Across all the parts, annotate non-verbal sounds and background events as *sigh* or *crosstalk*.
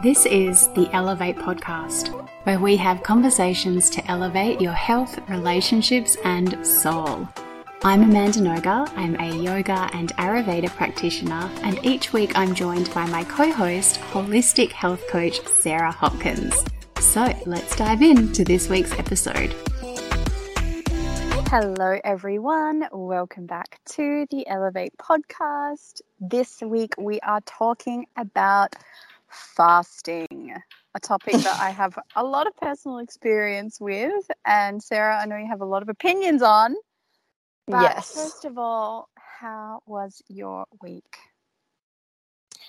This is the Elevate Podcast, where we have conversations to elevate your health, relationships, and soul. I'm Amanda Noga. I'm a yoga and Ayurveda practitioner, and each week I'm joined by my co host, holistic health coach Sarah Hopkins. So let's dive into this week's episode. Hello, everyone. Welcome back to the Elevate podcast. This week we are talking about fasting, a topic that I *laughs* have a lot of personal experience with. And Sarah, I know you have a lot of opinions on. But yes. First of all, how was your week?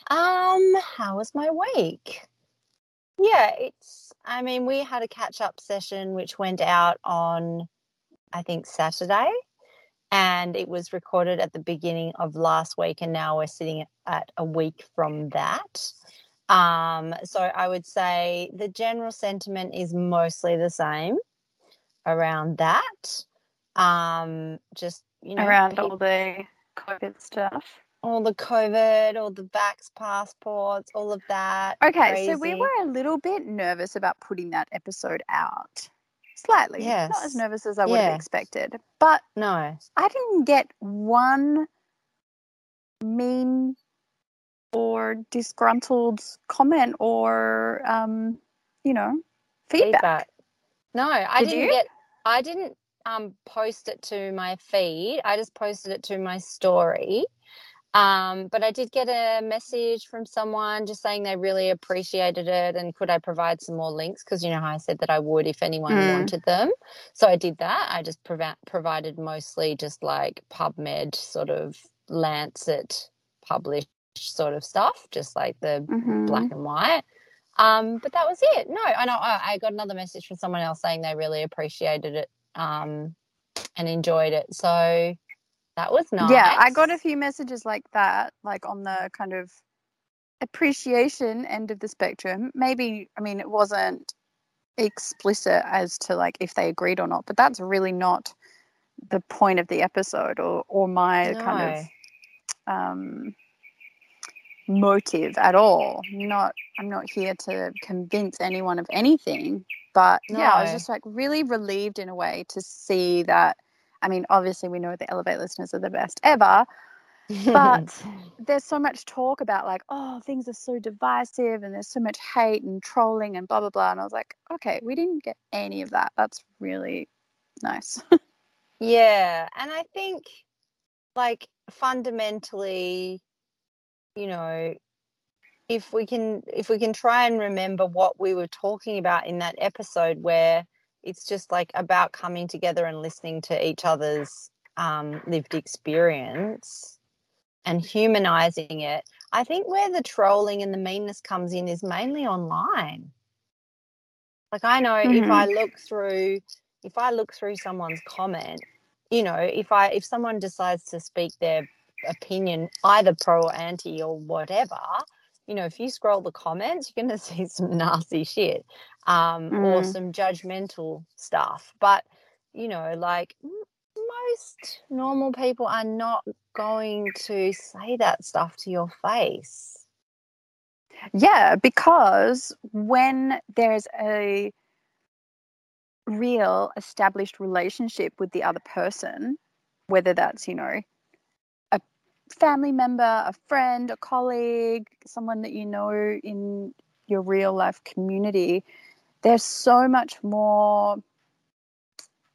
Um, how was my week? Yeah, it's I mean, we had a catch up session which went out on I think Saturday and it was recorded at the beginning of last week and now we're sitting at a week from that. Um, so I would say the general sentiment is mostly the same around that. Um, just you know, around all the COVID stuff. all the COVID, all the vax passports, all of that. Okay, so we were a little bit nervous about putting that episode out. Slightly. Not as nervous as I would have expected. But no. I didn't get one mean or disgruntled comment or um, you know, feedback. No, I Did didn't you? get. I didn't um post it to my feed. I just posted it to my story. Um, but I did get a message from someone just saying they really appreciated it and could I provide some more links because you know how I said that I would if anyone Mm. wanted them. So I did that. I just provi- provided mostly just like PubMed sort of Lancet published sort of stuff, just like the Mhm. black and white. Um, but that was it. No, I know I I got another message from someone else saying they really appreciated it um, and enjoyed it. So that was nice. Yeah, I got a few messages like that, like on the kind of appreciation end of the spectrum. Maybe, I mean, it wasn't explicit as to like if they agreed or not, but that's really not the point of the episode or, or my kind of um, motive at all. Not, I'm not here to convince anyone of anything, but yeah, I was just like really relieved in a way to see that. I mean, obviously, we know the Elevate listeners are the best ever, but *laughs* there's so much talk about like, oh, things are so divisive and there's so much hate and trolling and blah blah blah. And I was like, okay, we didn't get any of that. That's really nice. *laughs* Yeah, and I think like fundamentally, you know, if we can if we can try and remember what we were talking about in that episode where it's just like about coming together and listening to each other's um, lived experience and humanizing it. I think where the trolling and the meanness comes in is mainly online. Like I know if I look through if I look through someone's comment, you know, if I if someone decides to speak their opinion either pro or anti or whatever, you know, if you scroll the comments, you're going *laughs* to see some nasty shit um, or Mm. some judgmental stuff. But, you know, like most normal people are not going to say that stuff to your face. Yeah, because when there's a real established relationship with the other person, whether that's, you know, family member, a friend, a colleague, someone that you know in your real life community, there's so much more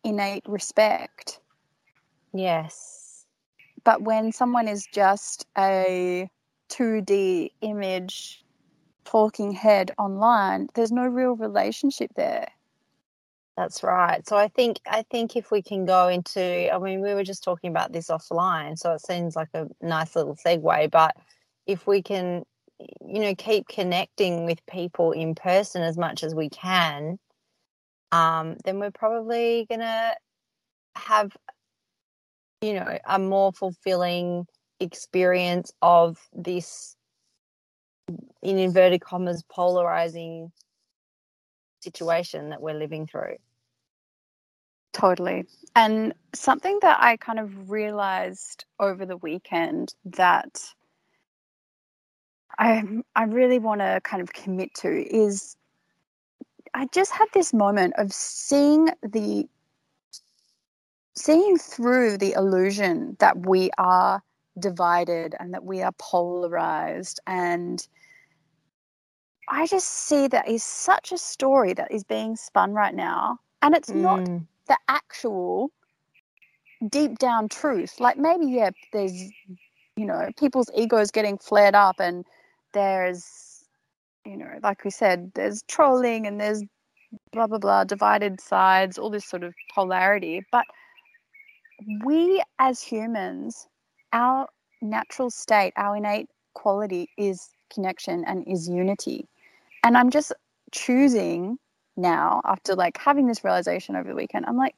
innate respect. Yes. But when someone is just a 2D image talking head online, there's no real relationship there. That's right. So I think I think if we can go into I mean we were just talking about this offline, so it seems like a nice little segue, but if we can you know keep connecting with people in person as much as we can, um, then we're probably gonna have you know a more fulfilling experience of this in inverted commas polarizing situation that we're living through. Totally. And something that I kind of realized over the weekend that I I really want to kind of commit to is I just had this moment of seeing the seeing through the illusion that we are divided and that we are polarized and I just see that is such a story that is being spun right now and it's mm. not the actual deep down truth. Like maybe yeah there's you know people's egos getting flared up and there's you know like we said there's trolling and there's blah blah blah divided sides all this sort of polarity. But we as humans our natural state our innate quality is connection and is unity and i'm just choosing now after like having this realization over the weekend i'm like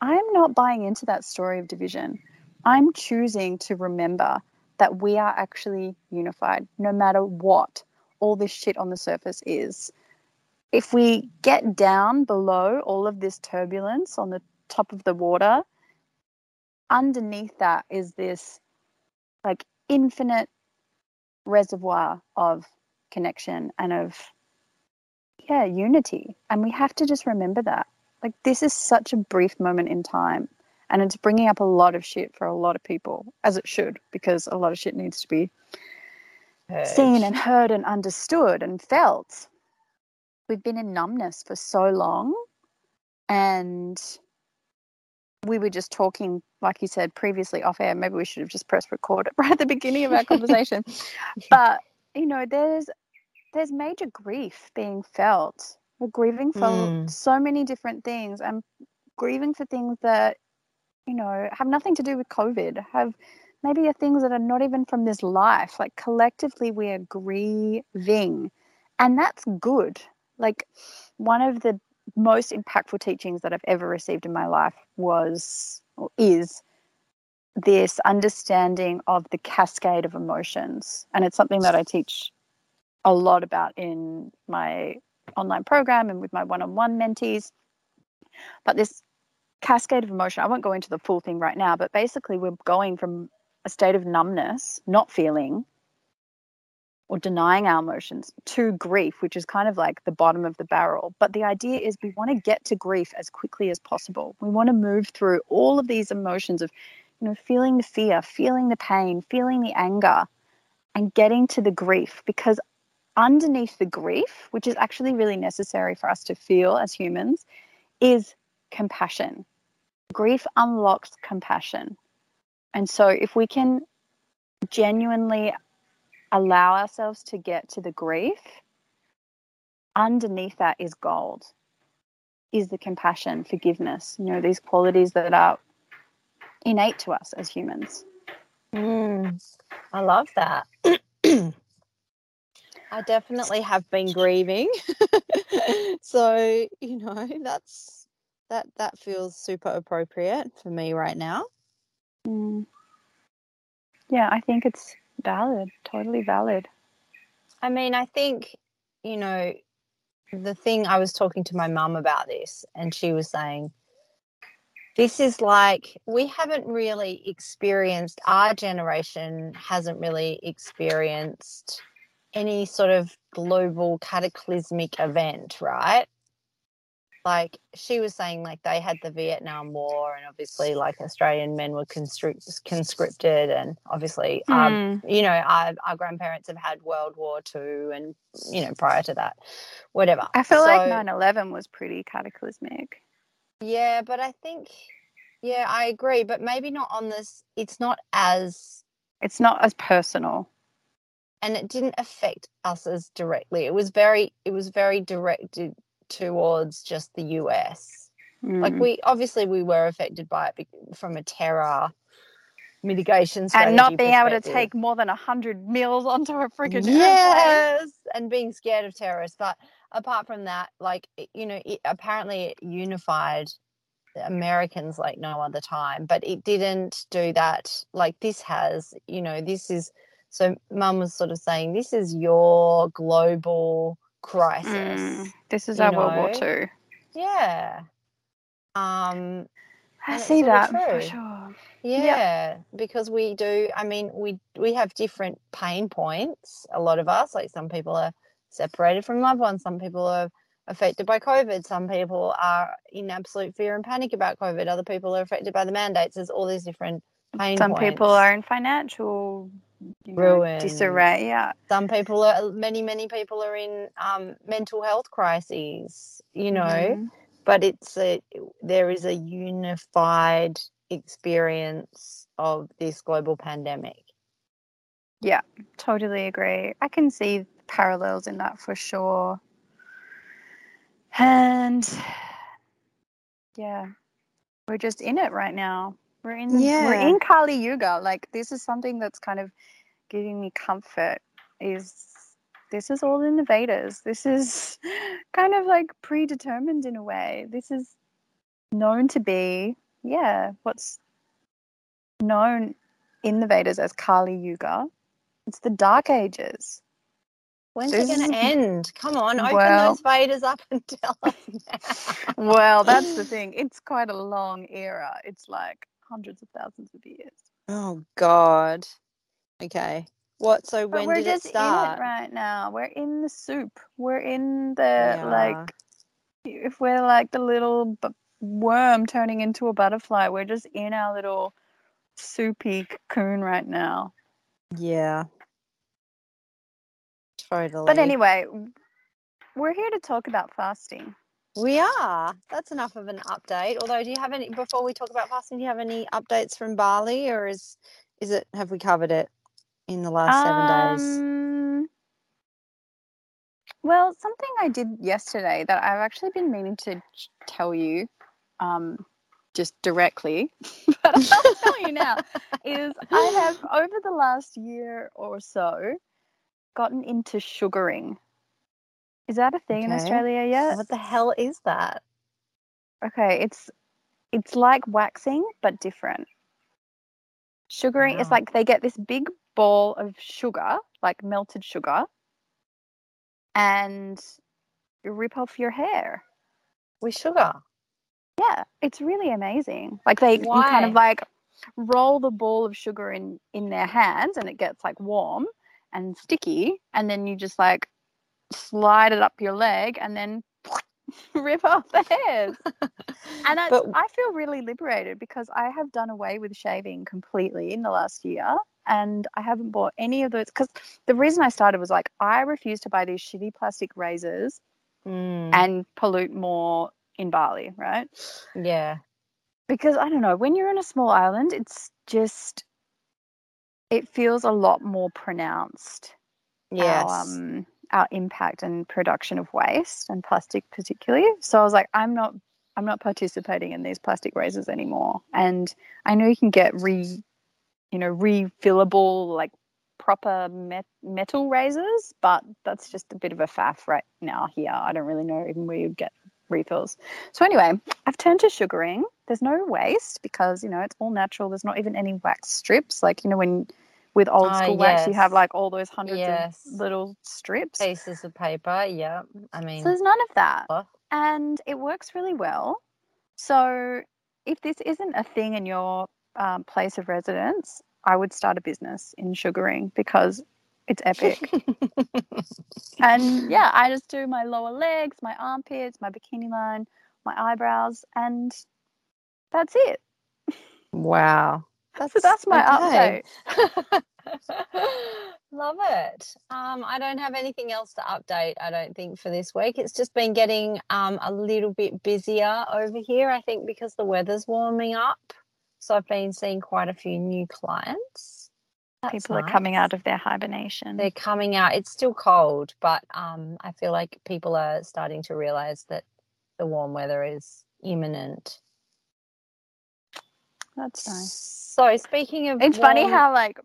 i'm not buying into that story of division i'm choosing to remember that we are actually unified no matter what all this shit on the surface is. If we get down below all of this turbulence on the top of the water, underneath that is this like infinite reservoir of connection and of yeah unity. And we have to just remember that. Like this is such a brief moment in time and it's bringing up a lot of shit for a lot of people as it should because a lot of shit needs to be heard. seen and heard and understood and felt. We've been in numbness for so long and we were just talking like you said previously off air maybe we should have just pressed record *laughs* right at the beginning of our *laughs* conversation. But you know there's there's major grief being felt we're grieving for mm. so many different things and grieving for things that you know, have nothing to do with COVID, have maybe are things that are not even from this life. Like collectively, we are grieving, and that's good. Like one of the most impactful teachings that I've ever received in my life was or is this understanding of the cascade of emotions. And it's something that I teach a lot about in my online program and with my one on one mentees. But this cascade of emotion. I won't go into the full thing right now, but basically, we're going from a state of numbness, not feeling or denying our emotions, to grief, which is kind of like the bottom of the barrel. But the idea is we want to get to grief as quickly as possible. We want to move through all of these emotions of, you know, feeling the fear, feeling the pain, feeling the anger, and getting to the grief because underneath the grief, which is actually really necessary for us to feel as humans, is compassion. Grief unlocks compassion. And so, if we can genuinely allow ourselves to get to the grief, underneath that is gold, is the compassion, forgiveness, you know, these qualities that are innate to us as humans. Mm, I love that. *clears throat* I definitely have been grieving. *laughs* so, you know, that's that that feels super appropriate for me right now. Mm. Yeah, I think it's valid, totally valid. I mean, I think, you know, the thing I was talking to my mum about this, and she was saying, this is like we haven't really experienced, our generation hasn't really experienced any sort of global cataclysmic event, right? like she was saying like they had the Vietnam War and obviously like Australian men were conscript- conscripted and obviously mm. um, you know our, our grandparents have had World War Two and you know prior to that whatever I feel so, like 9-11 was pretty cataclysmic yeah but I think yeah I agree but maybe not on this it's not as it's not as personal and it didn't affect us as directly it was very it was very directed towards just the US. Mm. Like we obviously we were affected by it from a terror mitigation and not being able to take more than a hundred meals onto a freaking yes, airplane. and being scared of terrorists. But apart from that, like you know, it, apparently it unified Americans like no other time, but it didn't do that like this has. You know, this is so. Mum was sort of saying this is your global crisis. Mm, this is our know? World War Two. Yeah. Um, I see that for sure. Yeah, because we do. I mean, we we have different pain points. A lot of us, like some people are separated from loved ones. Some people are affected by COVID. Some people are in absolute fear and panic about COVID. Other people are affected by the mandates. There's all these different pain points. Some points. people are in financial you know, Ruin. disarray. Yeah. Some people are. Many many people are in um, mental health crises. You know, Mhm. but it's a there is a unified experience of this global pandemic. Yeah, totally agree. I can see parallels in that for sure. And *sighs* yeah, we're just in it right now. We're in we're in Kali Yuga. Like this is something that's kind of giving me comfort is this is all in the Vedas. This is *laughs* kind of like predetermined in a way. This is known to be, yeah, what's known in the Vedas as Kali Yuga. It's the dark ages. When's This it going to end? Come on, open Well- those faders up and tell us *laughs* now. Well, that's the *gasps* thing. It's quite a long era. It's like hundreds of thousands of years. Oh God. Okay. What? So when we're did just it start? in it right now. We're in the soup. We're in the Yeah. like if we're like the little b- worm turning into a butterfly, we're just in our little soupy cocoon right now. Yeah. Totally. But anyway, we're here to talk about fasting. We are. That's enough of an update. Although, do you have any before we talk about fasting? Do you have any updates from Bali, or is is it have we covered it in the last seven days? Um, Well, something I did yesterday that I've actually been meaning to tell you, um, just directly, *laughs* but I'll tell you now, is I have *laughs* over the last year or so gotten into sugaring. Is that a thing in Okay. Australia yet? What the hell is that? Okay, it's it's like waxing but different. Sugaring is Wow. like they get this big ball of sugar, like melted sugar, and you rip off your hair. With sugar. Yeah, it's really amazing. Like they you kind of like roll the ball of sugar in in their hands and it gets like warm and sticky and then you just like slide it up your leg and then *laughs* rip off the hairs. *laughs* And that's, But- I feel really liberated because I have done away with shaving completely in the last year. And I haven't bought any of those because the reason I started was like, I refuse to buy these shitty plastic razors Mm, and pollute more in Bali, right? yeah. Because I don't know, when you're in a small island, it's just, it feels a lot more pronounced Yes. our, um, our impact and production of waste and plastic particularly. So I was like, I'm not I'm not participating in these plastic razors anymore. And I know you can get re you know, refillable like proper met- metal razors, but that's just a bit of a faff right now here. I don't really know even where you'd get refills. So anyway, I've turned to sugaring. There's no waste because, you know, it's all natural. There's not even any wax strips. Like, you know, when with old Ah, school wax, you have like all those hundreds Yes. of little strips. Pieces of paper. Yeah. I mean, So there's none of that. cloth. And it works really well. So if this isn't a thing in your um, place of residence, I would start a business in sugaring because it's epic. *laughs* and yeah, I just do my lower legs, my armpits, my bikini line, my eyebrows, and that's it. wow. So that's my okay. update. *laughs* Love it. Um, I don't have anything else to update, I don't think, for this week. It's just been getting um, a little bit busier over here, I think, because the weather's warming up. So I've been seeing quite a few new clients. That's People are coming out of their hibernation. They're coming out. It's still cold, but um, I feel like people are starting to realize that the warm weather is imminent. That's nice. So speaking of, It's funny how like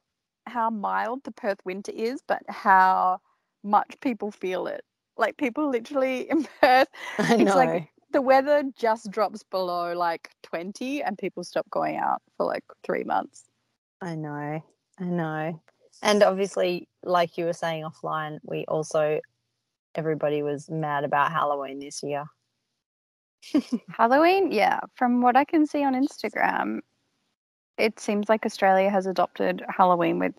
how mild the Perth winter is, but how much people feel it. Like people literally *laughs* in Perth, it's like the weather just drops below like 20 and people stop going out for like three months. I know, I know. And obviously, like you were saying offline, we also everybody was mad about Halloween this year. *laughs* Halloween, yeah, from what I can see on Instagram, it seems like Australia has adopted Halloween with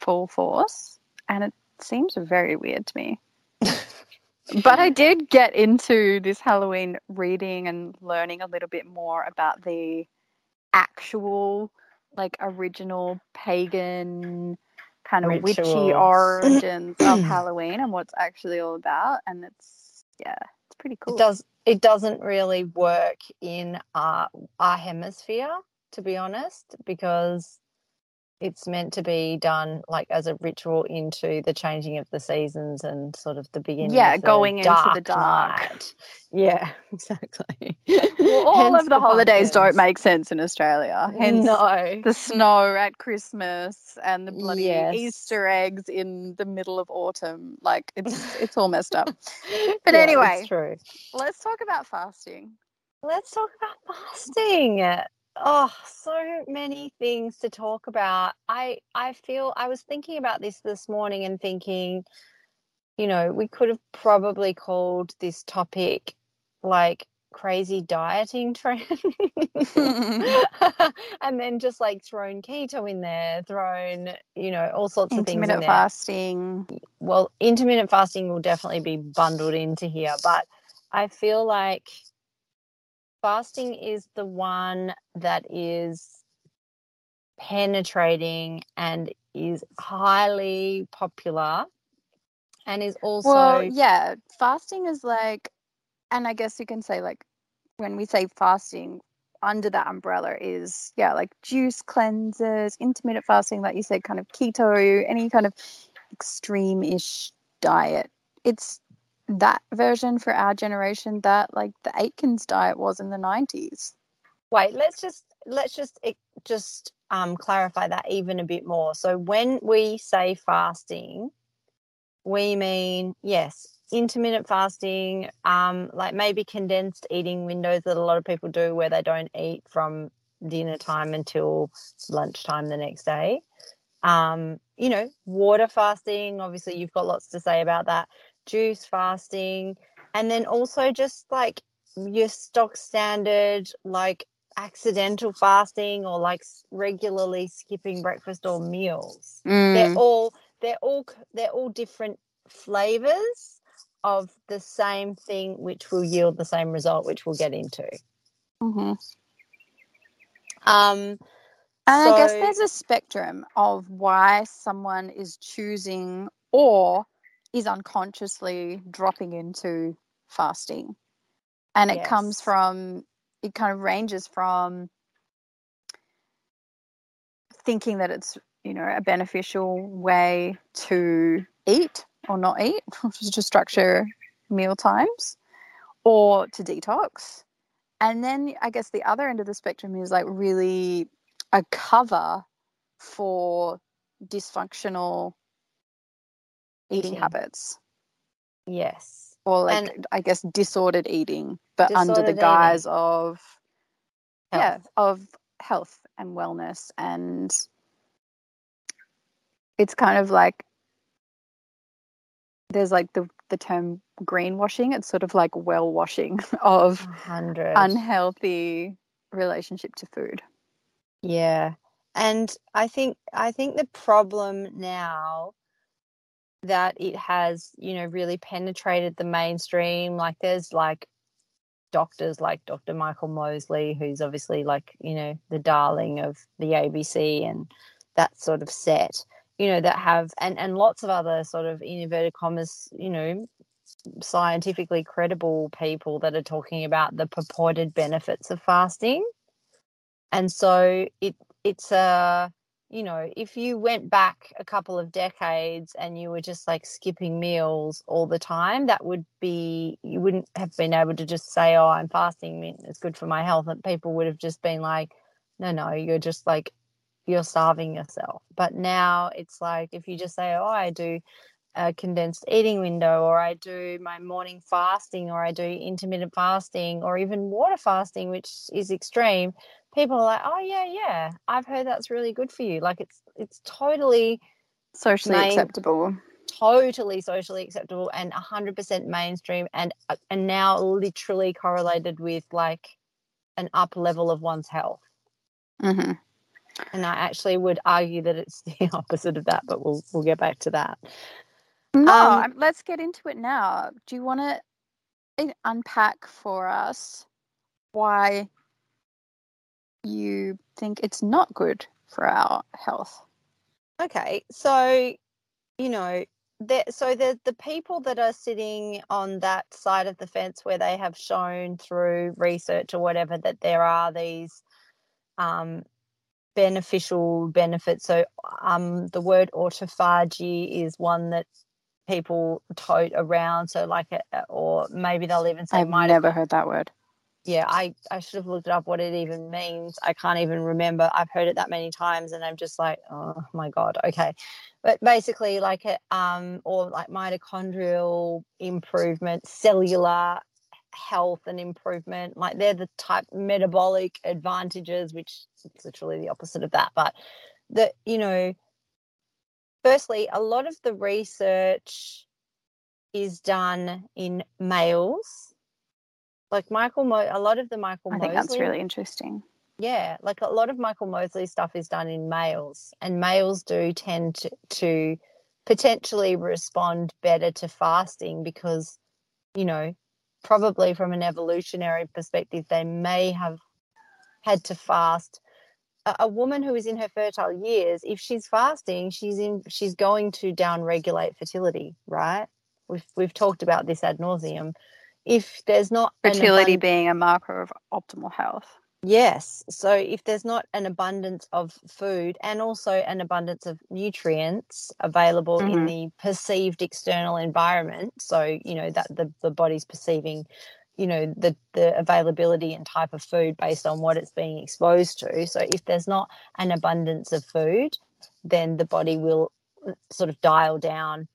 full force, and it seems very weird to me. *laughs* but I did get into this Halloween reading and learning a little bit more about the actual, like, original pagan kind of witchy origins of *clears throat* Halloween and what's actually all about. And it's, yeah, it's pretty cool. It does. It doesn't really work in our our hemisphere, to be honest, because it's meant to be done like as a ritual into the changing of the seasons and sort of the beginning. Yeah, of the going into the dark night. Yeah, *laughs* exactly. Well, all of the, holidays don't make sense in Australia. Hence no. the snow at Christmas and the bloody Yes. Easter eggs in the middle of autumn. Like it's *laughs* it's all messed up. But Yeah, anyway. true. Let's talk about fasting. Let's talk about fasting. Oh, so many things to talk about. I I feel I was thinking about this this morning and thinking, you know, we could have probably called this topic like crazy dieting trend. *laughs* *laughs* and then just like thrown keto in there, thrown, you know, all sorts of things Intermittent fasting. well, intermittent fasting will definitely be bundled into here, but I feel like fasting is the one that is penetrating and is highly popular and is also Well, yeah, fasting is like, and I guess you can say like, when we say fasting, under that umbrella is yeah, like juice cleanses, intermittent fasting, like you said, kind of keto, any kind of extreme-ish diet. It's that version for our generation that like the Atkins diet was in the nineties. wait let's just let's just just um clarify that even a bit more. So when we say fasting we mean yes intermittent fasting um like maybe condensed eating windows that a lot of people do where they don't eat from dinner time until lunchtime the next day. Um you know water fasting obviously you've got lots to say about that juice fasting and then also just like your stock standard like accidental fasting or like regularly skipping breakfast or meals. They're all they're all they're all different flavors of the same thing which will yield the same result which we'll get into. Hmm um And I guess there's a spectrum of why someone is choosing or is unconsciously dropping into fasting. And it comes from, it kind of ranges from thinking that it's, you know, a beneficial way to eat or not eat, *laughs* which is to structure meal times or to detox. And then I guess the other end of the spectrum is like really a cover for dysfunctional eating Eating. habits yes or like And- I guess disordered eating, but under Disordered the eating. guise of yeah of health and wellness and it's kind of like there's like the the term greenwashing it's sort of like well washing *laughs* of hundred unhealthy relationship to food Yeah. And I think I think the problem now that it has, you know, really penetrated the mainstream, like there's like doctors like Dr. Michael Mosley, who's obviously like, you know, the darling of the ABC and that sort of set, you know, that have and, and lots of other sort of in inverted commas, you know, scientifically credible people that are talking about the purported benefits of fasting and so it it's a you know if you went back a couple of decades and you were just like skipping meals all the time that would be you wouldn't have been able to just say oh i'm fasting it's good for my health and people would have just been like no no you're just like you're starving yourself. But now it's like if you just say oh i do a condensed eating window or i do my morning fasting or i do intermittent fasting or even water fasting which is extreme people are like, oh yeah, yeah, I've heard that's really good for you. Like it's it's totally, socially Main- acceptable totally socially acceptable and hundred percent mainstream and uh, and now literally correlated with like an up level of one's health. hmm And I actually would argue that it's *laughs* the opposite of that, but we'll we'll get back to that. No, um, let's get into it now. Do you want to unpack for us why you think it's not good for our health? Okay, so you know, there, so the the people that are sitting on that side of the fence where they have shown through research or whatever that there are these um, beneficial benefits. So um, the word autophagy is one that people tote around. So like, a, or maybe they'll even say, "I've never heard that word." Yeah, I I should have looked up what it even means. I can't even remember. I've heard it that many times, and I'm just like, oh my god. Okay, but basically, like it, um, or like mitochondrial improvement, cellular health and improvement like they're the type metabolic advantages which is literally the opposite of that but that you know firstly a lot of the research is done in males like michael Mo- a lot of the michael i think mosley, that's really interesting yeah like a lot of michael mosley stuff is done in males and males do tend to, to potentially respond better to fasting because you know probably from an evolutionary perspective, they may have had to fast. A, a woman who is in her fertile years, if she's fasting, she's in she's going to downregulate fertility, right? We've we've talked about this ad nauseum. If there's not fertility being a marker of optimal health. Yes. So if there's not an abundance of food and also an abundance of nutrients available mm-hmm. in the perceived external environment, so you know that the, the body's perceiving, you know, the the availability and type of food based on what it's being exposed to. So if there's not an abundance of food, then the body will uh, sort of dial down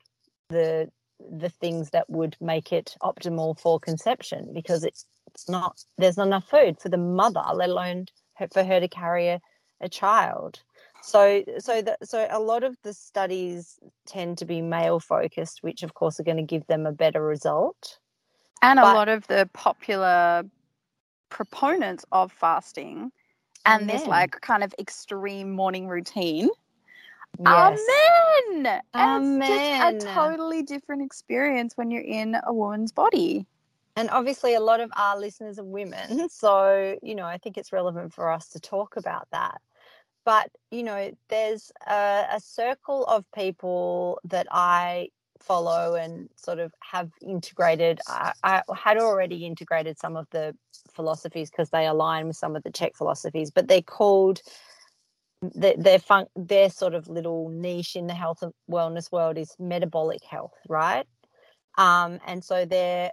the the things that would make it optimal for conception because it's it's not there's not enough food for the mother let alone for her to carry a, a child so so that so a lot of the studies tend to be male focused which of course are going to give them a better result and but, a lot of the popular proponents of fasting and Amen. this like kind of extreme morning routine yes. Amen. And Amen. it's just a totally different experience when you're in a woman's body and obviously a lot of our listeners are women mm-hmm. so you know i think it's relevant for us to talk about that but you know there's a, a circle of people that i follow and sort of have integrated I, I had already integrated some of the philosophies because they align with some of the czech philosophies but they're called their their, fun, their sort of little niche in the health and wellness world is metabolic health right um, and so they're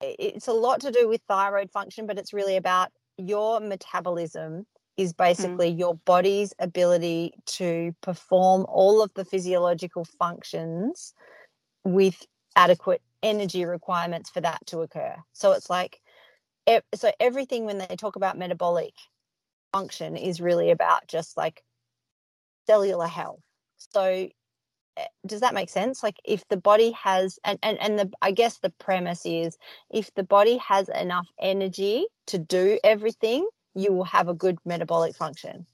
it's a lot to do with thyroid function, but it's really about your metabolism is hmm. basically mm. your body's ability to perform all of the physiological functions with adequate energy requirements for that to occur. So it's like, so everything when they talk about metabolic function is really about just like cellular health. So Eh, does that make sense? Like if the body has and, and and the i guess the premise is if the body has enough energy to do everything you will have a good metabolic function.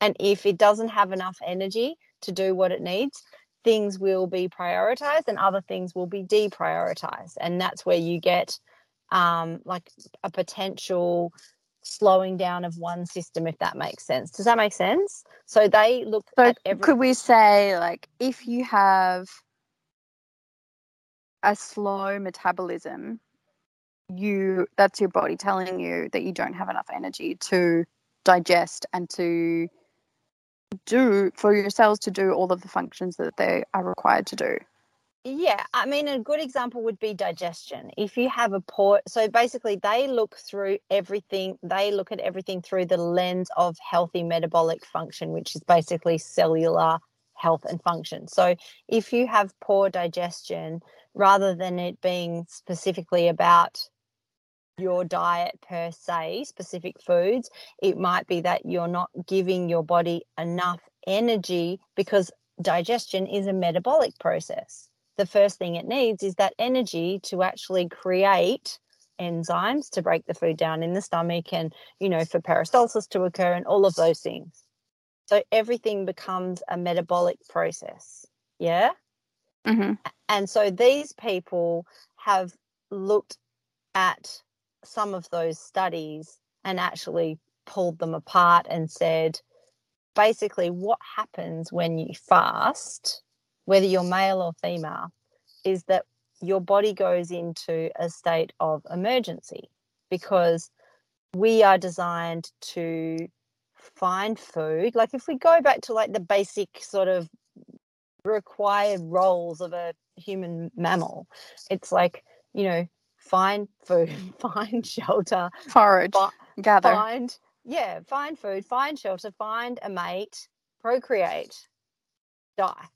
And if it doesn't have enough energy to do what it needs things will be prioritized and other things will be deprioritized. And that's where you get um, like a potential slowing down of one system if that makes sense. Does that make sense? So they look so at every could we say like if you have a slow metabolism you that's your body telling you that you don't have enough energy to digest and to do for your cells to do all of the functions that they are required to do yeah, I mean, a good example would be digestion. If you have a poor, so basically, they look through everything, they look at everything through the lens of healthy metabolic function, which is basically cellular health and function. So if you have poor digestion, rather than it being specifically about your diet per se, specific foods, it might be that you're not giving your body enough energy because digestion is a metabolic process the first thing it needs is that energy to actually create enzymes to break the food down in the stomach and you know for peristalsis to occur and all of those things So everything becomes a metabolic process. Yeah. hmm And so these people have looked at some of those studies and actually pulled them apart and said basically what happens when you fast, whether you're male or female, is that your body goes into a state of emergency because we are designed to find food. Like if we go back to like the basic sort of required roles of a human mammal, it's like, you know, find food, *laughs* find shelter, Forage, fi- gather. find yeah, find food, find shelter, find a mate, procreate, die.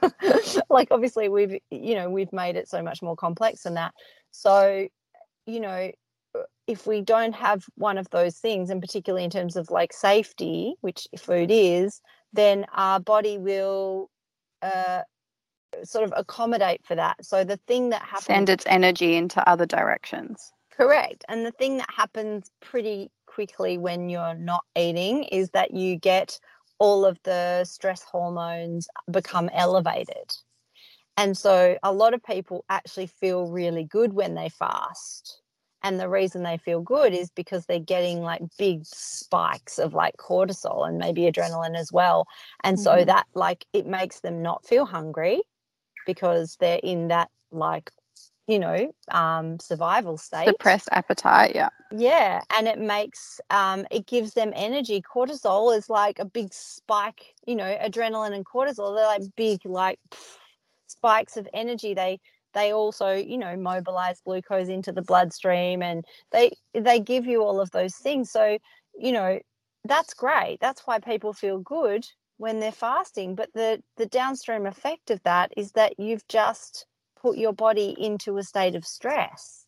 *laughs* like obviously we've you know, we've made it so much more complex than that. So, you know, if we don't have one of those things, and particularly in terms of like safety, which food is, then our body will uh, sort of accommodate for that. So the thing that happens Send its energy into other directions. Correct. And the thing that happens pretty quickly when you're not eating is that you get all of the stress hormones become elevated. And so a lot of people actually feel really good when they fast. And the reason they feel good is because they're getting like big spikes of like cortisol and maybe adrenaline as well. And so Mhm. that like it makes them not feel hungry because they're in that like, you know, um, survival state. Suppressed appetite, yeah. Yeah, and it makes um it gives them energy. Cortisol is like a big spike, you know, adrenaline and cortisol, they're like big like pff, spikes of energy. They they also, you know, mobilize glucose into the bloodstream and they they give you all of those things. So, you know, that's great. That's why people feel good when they're fasting, but the the downstream effect of that is that you've just put your body into a state of stress.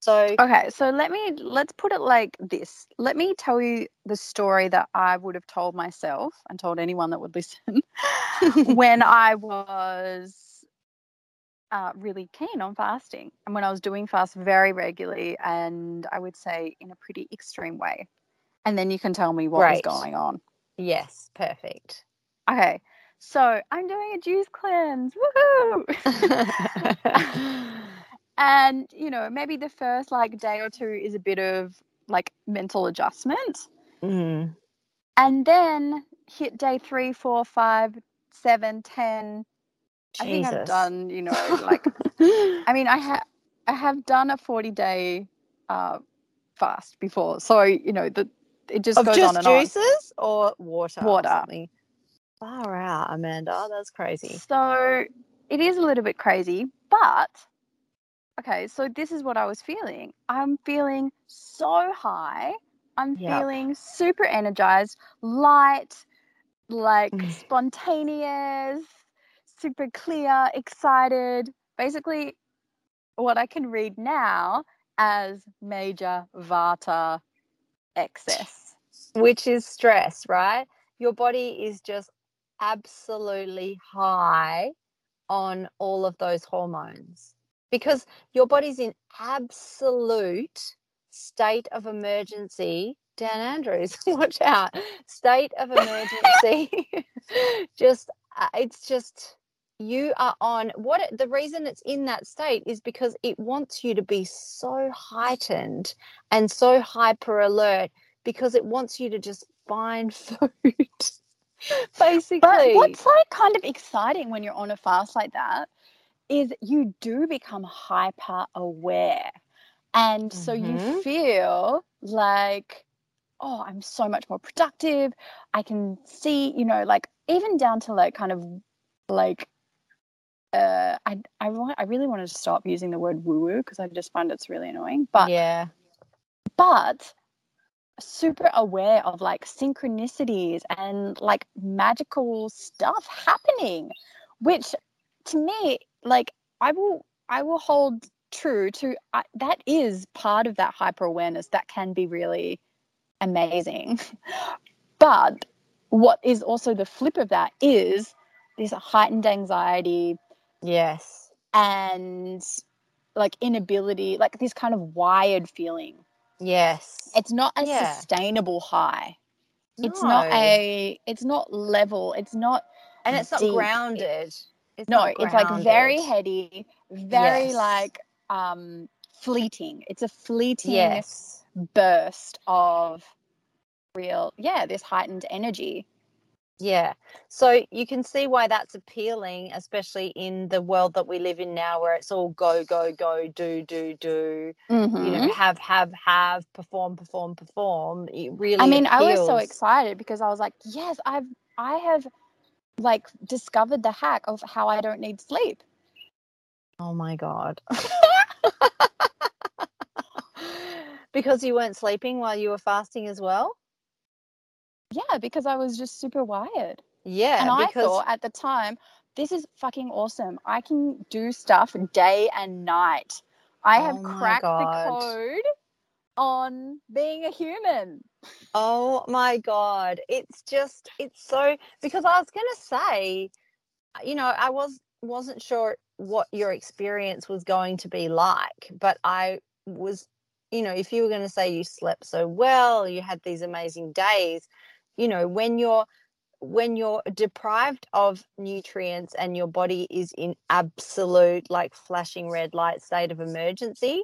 So, Okay, so let me let's put it like this. Let me tell you the story that I would have told myself and told anyone that would listen *laughs* when *laughs* I was uh, really keen on fasting and when I was doing fast very regularly and I would say in a pretty extreme way. And then you can tell me what was going on. yes, perfect. Okay, so I'm doing a juice cleanse. Woohoo! *laughs* *laughs* and you know maybe the first like day or two is a bit of like mental adjustment Mm. and then hit day three four five seven ten i think i've done you *laughs* know like i mean i have i have done a 40 day uh fast before so you know the it just of goes just on and on juices or water? or Water. something? Far out, Amanda. That's crazy. So it is a little bit crazy, but okay, so this is what I was feeling. I'm feeling so high. I'm Yep. feeling super energized, light, like Mm. spontaneous, super clear, excited. Basically, what I can read now as major Vata excess. Which is stress, right? Your body is just absolutely high on all of those hormones because your body's in absolute state of emergency. Dan Andrews, *laughs* watch out. State of emergency. *laughs* just, uh, it's just, you are on what it, the reason it's in that state is because it wants you to be so heightened and so hyper alert because it wants you to just find *laughs* food. Basically. But what's like kind of exciting when you're on a fast like that is you do become hyper aware. And so you Mhm. feel like, oh, I'm so much more productive. I can see, you know, like even down to like kind of like, uh, I, I, want, I really wanted to stop using the word woo woo because I just find it's really annoying. But yeah. but super aware of like synchronicities and like magical stuff happening which to me like i will i will hold true to I that is part of that hyper awareness that can be really amazing *laughs* but what is also the flip of that is this heightened anxiety Yes. and like inability like this kind of wired feeling Yes. it's not a Yeah. sustainable high It's not a. It's not level. It's not. and it's not grounded. It's no, not it's like very heady, very Yes. like um fleeting. It's a fleeting Yes. burst of real, yeah, this heightened energy. Yeah. So you can see why that's appealing, especially in the world that we live in now where it's all go, go, go, do, do, do, you Mm-hmm. know, have, have, have, perform, perform, perform. It really I mean, I was so excited because I was like, yes, I've I have like discovered the hack of how I don't need sleep. Oh my God. *laughs* because you weren't sleeping while you were fasting as well? Yeah, because I was just super wired. Yeah. and I because thought at the time, this is fucking awesome. I can do stuff day and night. I have Oh cracked the code on being a human. Oh my god, it's just it's so because I was going to say you know, I was wasn't sure what your experience was going to be like, but I was you know, if you were going to say you slept so well, you had these amazing days, you know, when you're when you're deprived of nutrients and your body is in absolute like flashing red light state of emergency,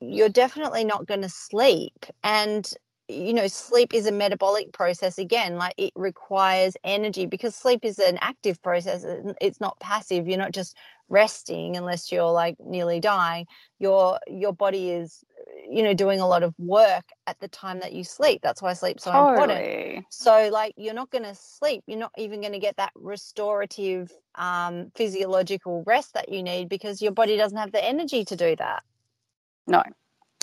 you're definitely not going to sleep. And you know sleep is a metabolic process again like it requires energy because sleep is an active process it's not passive you're not just resting unless you're like nearly dying your your body is you know doing a lot of work at the time that you sleep that's why sleep's so important. So like you're not going to sleep you're not even going to get that restorative um, physiological rest that you need because your body doesn't have the energy to do that. No.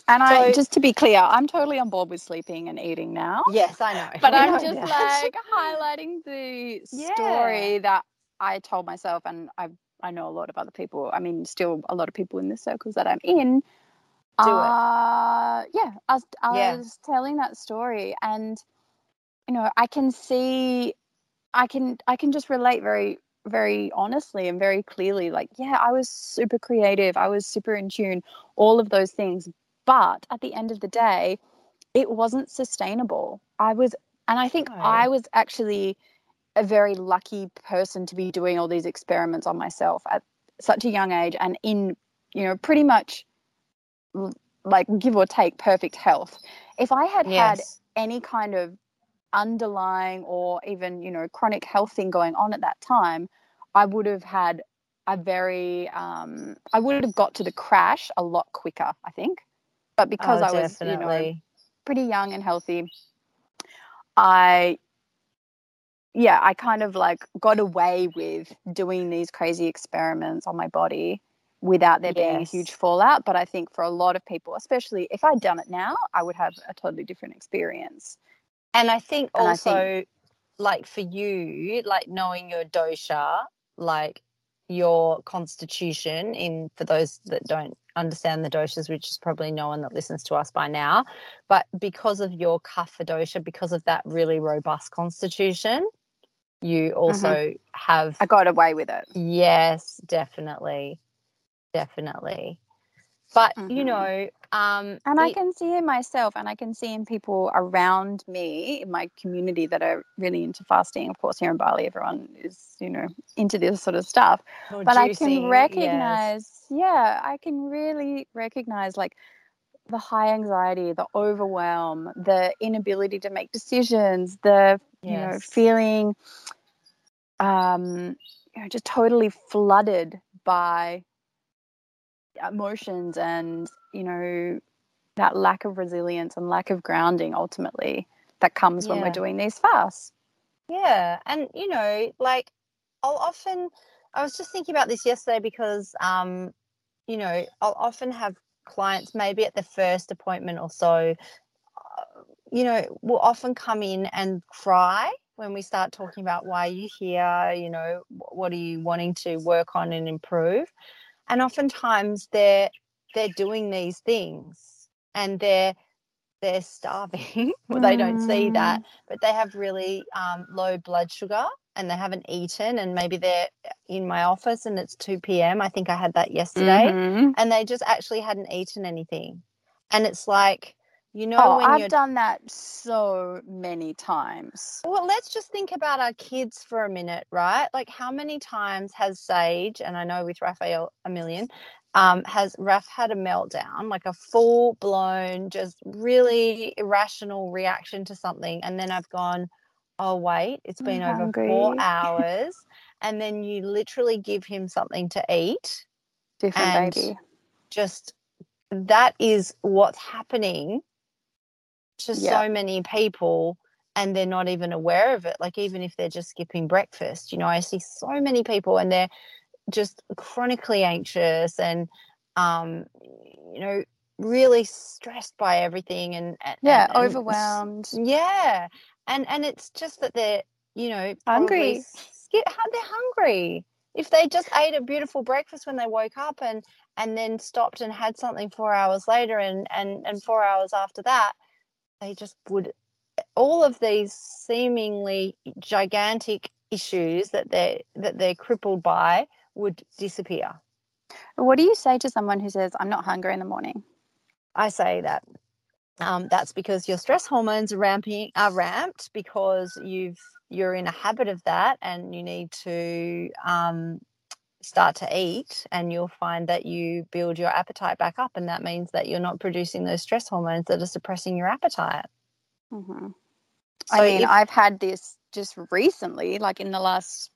And I just to be clear, I'm totally on board with sleeping and eating now. yes i know But *laughs* We I'm know just that. like *laughs* highlighting the Yeah. story that I told myself and I I know a lot of other people. I mean, still a lot of people in the circles that I'm in. Do it. uh, Yeah, I was, I Yeah. was telling that story, and you know, I can see, I can, I can just relate very, very honestly and very clearly. Like, yeah, I was super creative, I was super in tune, all of those things. But at the end of the day, it wasn't sustainable. I was, and I think No. I was actually a very lucky person to be doing all these experiments on myself at such a young age and in, you know, pretty much like give or take perfect health. If I had had any kind of underlying or even, you know, chronic health thing going on at that time, I would have had a very, um, I would have got to the crash a lot quicker, I think. But because oh, I was, you know, pretty young and healthy, I, yeah, I kind of like got away with doing these crazy experiments on my body without there being a huge fallout. But I think for a lot of people, especially if I'd done it now, I would have a totally different experience. And I think And I also, think- like for you, like knowing your dosha, like your constitution, in for those that don't understand the doshas, which is probably no one that listens to us by now, but because of your kapha dosha, because of that really robust constitution, you also have I got away with it. yes, definitely, definitely. But you Mhm. know, um, And I it- can see in myself and I can see in people around me in my community that are really into fasting. Of course, here in Bali, everyone is, you know, into this sort of stuff. or but I can yes. recognize, yeah, I can really recognize like the high anxiety, the overwhelm, the inability to make decisions, the you know feeling um you know just totally flooded by emotions and you know that lack of resilience and lack of grounding ultimately that comes when we're doing these fasts. Yeah, and you know, like I'll often I was just thinking about this yesterday because um, you know, I'll often have clients maybe at the first appointment or so, uh, you know, will often come in and cry when we start talking about why you're here, you know, what are you wanting to work on and improve. And oftentimes they're they're doing these things and they're they're starving. *laughs* well, they don't see that, but they have really um, low blood sugar and they haven't eaten and maybe they're in my office and it's 2 p.m. I think I had that yesterday Mhm. and they just actually hadn't eaten anything. And it's like, You know oh, when I've you're done that so many times. Well, let's just think about our kids for a minute, right? Like, how many times has Sage, and I know with Raphael a million, um, has Raph had a meltdown, like a full blown, just really irrational reaction to something, and then I've gone, oh wait, it's I'm been over four hours, and then you literally give him something to eat, Different and baby. just that is what's happening to Yeah. so many people and they're not even aware of it like even if they're just skipping breakfast you know i see so many people and they're just chronically anxious and um you know really stressed by everything and, and Yeah, and- and overwhelmed. yeah and and it's just that they're you know Hungry. skip, they're hungry if they just ate a beautiful breakfast when they woke up and and then stopped and had something four hours later and and and four hours after that they just would all of these seemingly gigantic issues that they that they're crippled by would disappear What do you say to someone who says, I'm not hungry in the morning? i say that um, that's because your stress hormones are ramping are ramped because you've you're in a habit of that and you need to um, start to eat and you'll find that you build your appetite back up and that means that you're not producing those stress hormones that are suppressing your appetite. Hmm So I mean, if- I've had this just recently, like in the last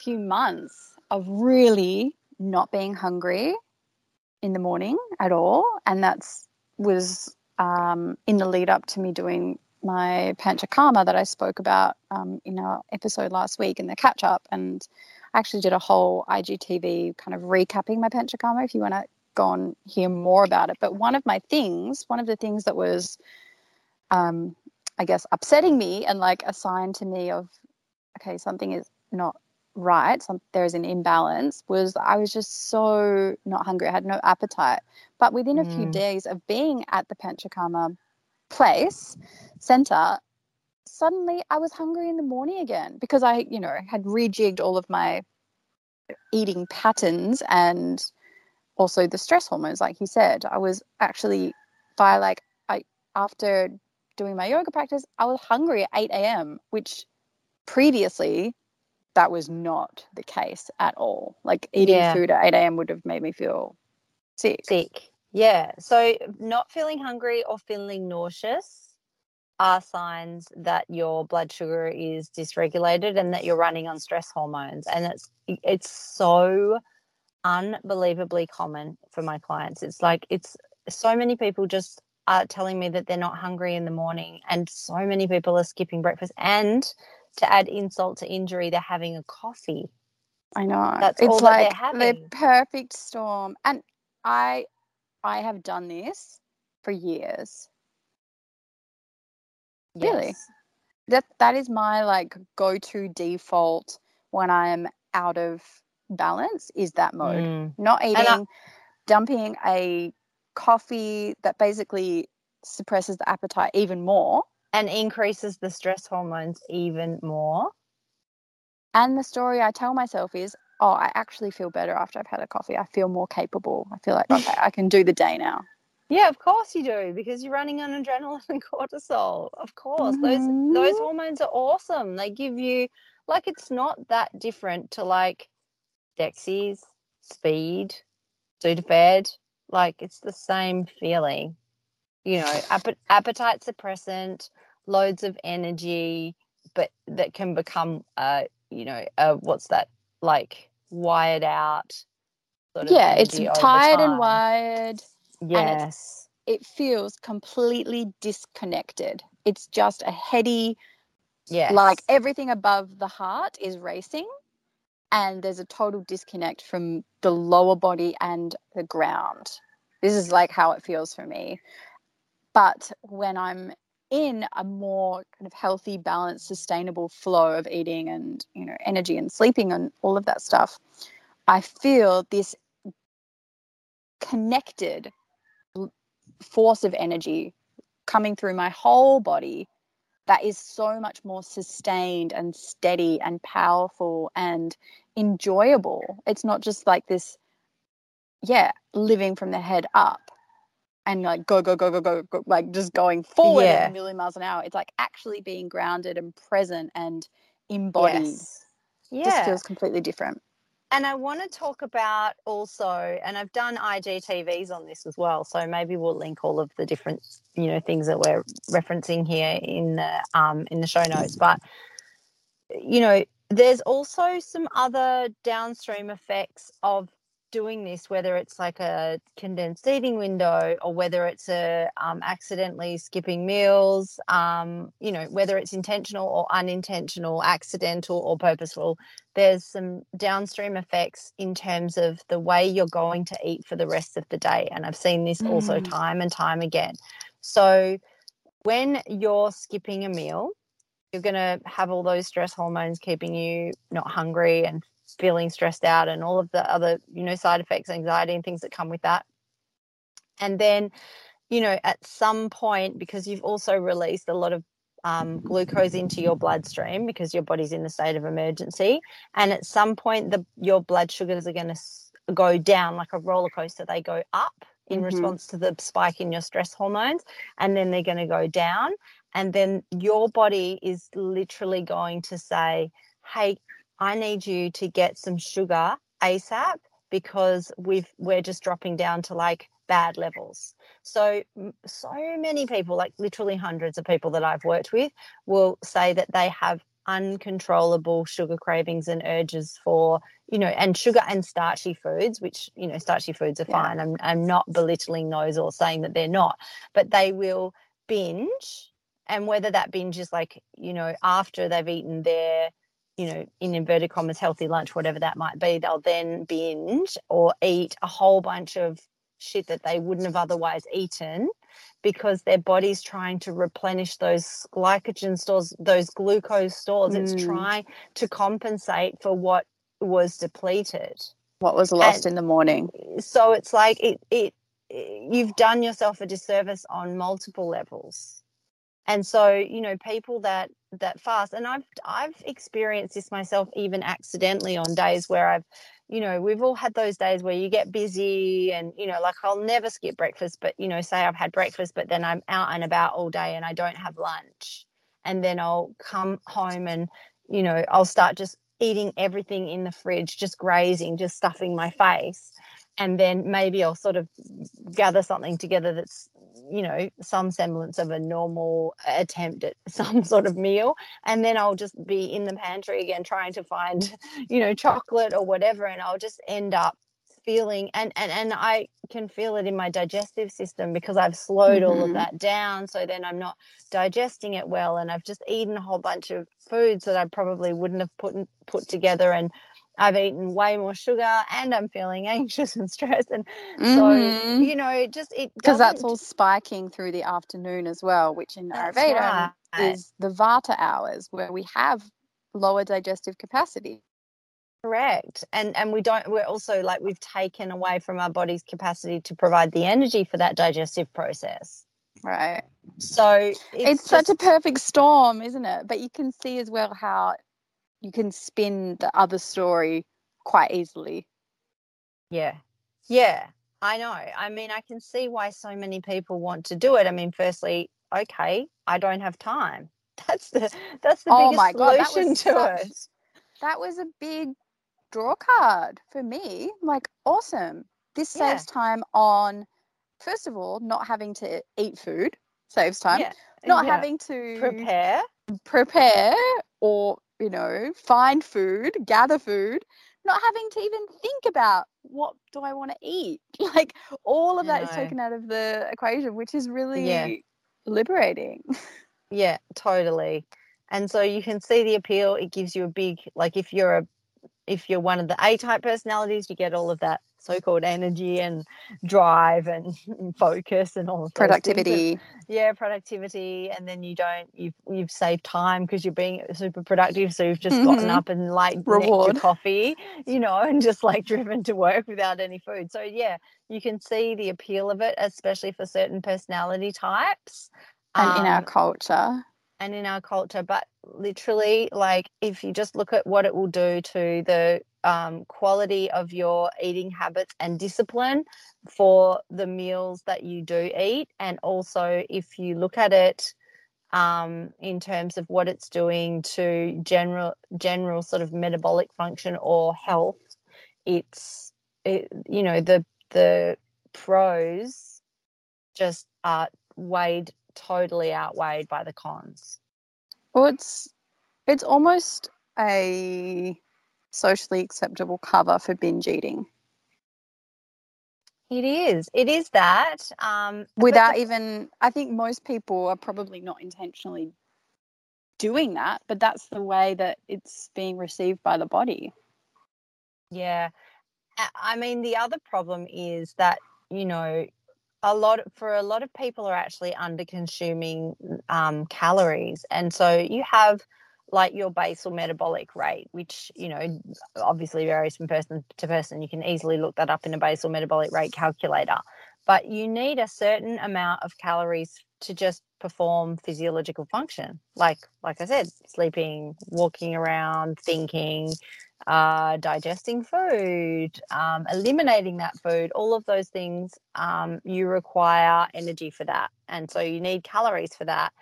few months, of really not being hungry in the morning at all, and that's was um, in the lead up to me doing my panchakarma that I spoke about um, in our episode last week in the catch up, and I actually did a whole IGTV kind of recapping my panchakarma. If you want to go and hear more about it, but one of my things, one of the things that was um, I guess, upsetting me and like a sign to me of, okay, something is not right, some, there is an imbalance, was I was just so not hungry. I had no appetite. But within a few Mm. days of being at the Panchakarma place, center, suddenly I was hungry in the morning again because I, you know, had rejigged all of my eating patterns and also the stress hormones, like you said. I was actually by like I after doing my yoga practice, I was hungry at 8 a.m., which previously that was not the case at all. Like eating Yeah. food at 8 a.m. would have made me feel sick. sick. Yeah. So not feeling hungry or feeling nauseous are signs that your blood sugar is dysregulated and that you're running on stress hormones. And it's it's so unbelievably common for my clients. It's like it's so many people just are telling me that they're not hungry in the morning and so many people are skipping breakfast and to add insult to injury they're having a coffee. I know. That's it's all that they're like the perfect storm. And I I have done this for years. Really? Yes. That that is my like go-to default when I'm out of balance is that mode. Mm. not eating, I- dumping a coffee that basically suppresses the appetite even more. and increases the stress hormones even more. And the story I tell myself is, oh, I actually feel better after I've had a coffee. I feel more capable. I feel like, *laughs* okay, I can do the day now. Yeah, of course you do, because you're running on adrenaline *laughs* and cortisol. Of course, those those Mhm. hormones are awesome. They give you like it's not that different to like Dexies, Speed, Sudafed. Like it's the same feeling. You know, appe- appetite suppressant, loads of energy, but that can become uh, you know, uh, what's that like wired out. Sort of Yeah, it's tired and wired. Yes. It feels completely disconnected. It's just a heady, Yes. like everything above the heart is racing. And there's a total disconnect from the lower body and the ground. This is like how it feels for me. But when I'm in a more kind of healthy, balanced, sustainable flow of eating and you know energy and sleeping and all of that stuff, I feel this connected force of energy coming through my whole body that is so much more sustained and steady and powerful and enjoyable. It's not just like this, yeah, living from the head up. and like go go go go go, go like just going forward Yeah. a million miles an hour. It's like actually being grounded and present and embodied. Yes. Just Yeah. feels completely different. And I want to talk about also, and I've done IGTVs on this as well. So maybe we'll link all of the different, you know, things that we're referencing here in the um in the show notes. But you know, there's also some other downstream effects of doing this, whether it's like a condensed eating window or whether it's a um, accidentally skipping meals, um, you know, whether it's intentional or unintentional, accidental or purposeful there's some downstream effects in terms of the way you're going to eat for the rest of the day. And I've seen this also Mm. time and time again. So when you're skipping a meal, you're going to have all those stress hormones keeping you not hungry and feeling stressed out and all of the other, you know, side effects, anxiety and things that come with that. And then, you know, at some point, because you've also released a lot of um, glucose into your bloodstream because your body's in a state of emergency. And at some point, the your blood sugars are going to go down like a roller coaster. They go up in Mhm. response to the spike in your stress hormones, and then they're going to go down. And then your body is literally going to say, "Hey, I need you to get some sugar ASAP because we've we're just dropping down to like bad levels." So, so many people, like literally hundreds of people that I've worked with, will say that they have uncontrollable sugar cravings and urges for, you know, and sugar and starchy foods, which, you know, starchy foods are Yeah. fine. I'm, I'm not belittling those or saying that they're not, but they will binge. And whether that binge is like, you know, after they've eaten their, you know, in inverted commas, healthy lunch, whatever that might be, they'll then binge or eat a whole bunch of shit that they wouldn't have otherwise eaten because their body's trying to replenish those glycogen stores, those glucose stores. It's Mm. trying to compensate for what was depleted. What was lost And- in the morning? So it's like it it you've done yourself a disservice on multiple levels. And so, you know, people that that fast and I've I've experienced this myself even accidentally on days where I've you know, we've all had those days where you get busy and, you know, like I'll never skip breakfast, but, you know, say I've had breakfast, but then I'm out and about all day and I don't have lunch. And then I'll come home and, you know, I'll start just eating everything in the fridge, just grazing, just stuffing my face. And then maybe I'll sort of gather something together that's, you know, some semblance of a normal attempt at *laughs* some sort of meal. And then I'll just be in the pantry again trying to find, *laughs* you know, chocolate or whatever. And I'll just end up feeling and and and I can feel it in my digestive system because I've slowed all of Mhm. that down so then I'm not digesting it well and I've just eaten a whole bunch of foods that I probably wouldn't have put put together and I've eaten way more sugar and I'm feeling *laughs* anxious and stressed and so Mhm. you know it just it because that's all spiking through the afternoon as well, which in Ayurveda right. is the Vata hours where we have lower digestive capacity. Correct. And and we don't we're also like we've taken away from our body's capacity to provide the energy for that digestive process. Right. So it's, It's, such a perfect storm, isn't it? But you can see as well how you can spin the other story quite easily. yeah. Yeah. I know. I mean, I can see why so many people want to do it. I mean, firstly, okay, I don't have time. *laughs* That's the that's the Oh biggest my God, solution to such- it. That was a big draw card for me. Like, awesome. This Yeah. saves time on, first of all, not having to eat food, saves time. Yeah. Not yeah. having to prepare. prepare or you know find food gather food not having to even think about what do i want to eat *laughs* like all of that is taken out of the equation which is really Yeah. liberating *laughs* Yeah, totally. And so you can see the appeal. It gives you a big like if you're a if you're one of the A type personalities, you get all of that so-called energy and drive and, and focus and all those. And- productivity yeah, productivity, and then you don't you've you've saved time because you're being super productive. So you've just gotten Mhm. up and like Reward. your coffee, you know, and just like *laughs* driven to work without any food. So yeah, you can see the appeal of it, especially for certain personality types. and in our Um, culture and in our culture, but literally, like if you just look at what it will do to the um, quality of your eating habits and discipline for the meals that you do eat, and also if you look at it um, in terms of what it's doing to general general sort of metabolic function or health, it's it, you know the the pros just are weighed totally outweighed by the cons. Well, it's it's almost a socially acceptable cover for binge eating. It is. It is that. Um, Without the, even, I think most people are probably not intentionally doing that, but that's the way that it's being received by the body. Yeah. I mean, the other problem is that, you know, a lot for a lot of people are actually under consuming um, calories and so you have like your basal metabolic rate which you know obviously varies from person to person. You can easily look that up in a basal metabolic rate calculator. But you need a certain amount of calories to just perform physiological function. Like like i said sleeping walking around thinking uh, digesting food, um, eliminating that food, all of those things, um, you require energy for that. And so you need calories for that.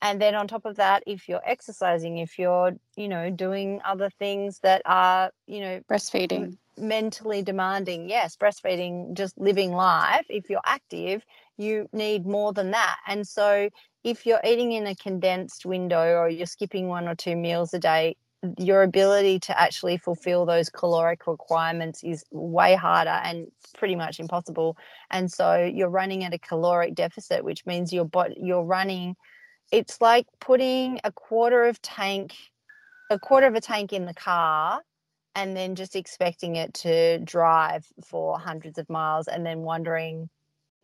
And then on top of that, if you're exercising, if you're, you know, doing other things that are, you know, breastfeeding, mentally demanding, yes, breastfeeding, just living life, if you're active, you need more than that. And so if you're eating in a condensed window or you're skipping one or two meals a day, your ability to actually fulfill those caloric requirements is way harder and pretty much impossible. And so you're running at a caloric deficit which means your body you're running it's like putting a quarter of tank a quarter of a tank in the car and then just expecting it to drive for hundreds of miles and then wondering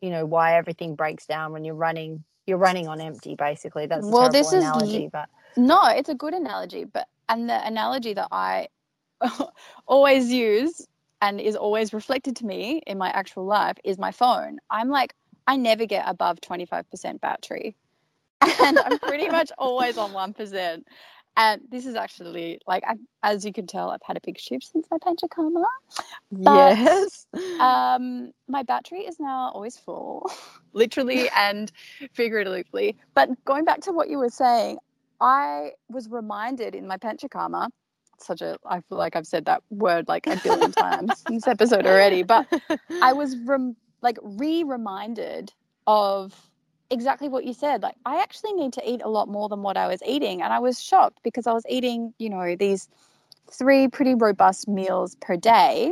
you know why everything breaks down when you're running you're running on empty basically. That's a well this analogy, is but no it's a good analogy but and the analogy that I *laughs* always use and is always reflected to me in my actual life is my phone. I'm like, I never get above 25% battery. And I'm pretty much *laughs* always on 1%. And this is actually like, I, as you can tell, I've had a big shift since my Panchakarma. But, yes. Um, my battery is now always full, *laughs* literally and figuratively. But going back to what you were saying, I was reminded in my Panchakarma, such a, I feel like I've said that word like a billion *laughs* times in this episode already, but I *laughs* was rem- like re reminded of exactly what you said. Like, I actually need to eat a lot more than what I was eating. And I was shocked because I was eating, you know, these three pretty robust meals per day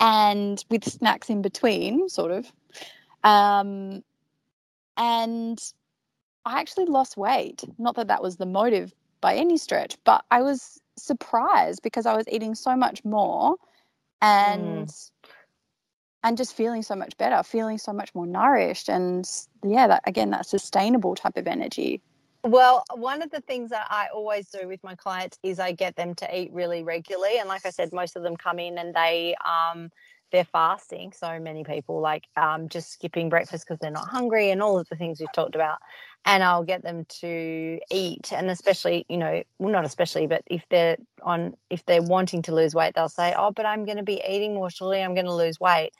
and with snacks in between, sort of. Um, and I actually lost weight. Not that that was the motive by any stretch, but I was surprised because I was eating so much more and mm. and just feeling so much better, feeling so much more nourished and yeah, that again that sustainable type of energy. Well, one of the things that I always do with my clients is I get them to eat really regularly and like I said most of them come in and they um they're fasting so many people like um, just skipping breakfast because they're not hungry and all of the things we've talked about and I'll get them to eat. And especially, you know, well, not especially, but if they're on, if they're wanting to lose weight, they'll say, "Oh, but I'm going to be eating more. Surely I'm going to lose weight."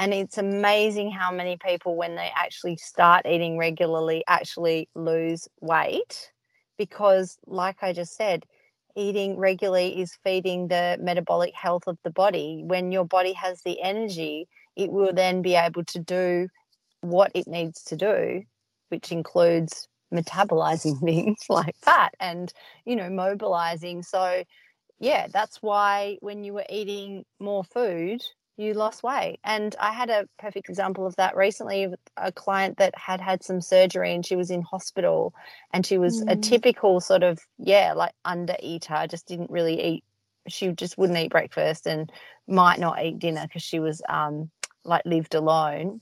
And it's amazing how many people, when they actually start eating regularly, actually lose weight, because, like I just said, eating regularly is feeding the metabolic health of the body. When your body has the energy, it will then be able to do what it needs to do which includes metabolizing *laughs* things like fat and you know mobilizing so yeah that's why when you were eating more food you lost weight and i had a perfect example of that recently with a client that had had some surgery and she was in hospital and she was mm. a typical sort of yeah like under eater just didn't really eat she just wouldn't eat breakfast and might not eat dinner because she was um like lived alone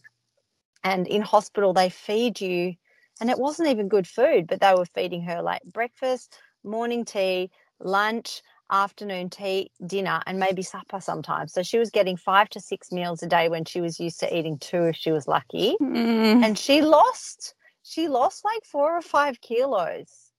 and in hospital they feed you and it wasn't even good food but they were feeding her like breakfast morning tea lunch afternoon tea dinner and maybe supper sometimes so she was getting five to six meals a day when she was used to eating two if she was lucky mm. and she lost she lost like four or five kilos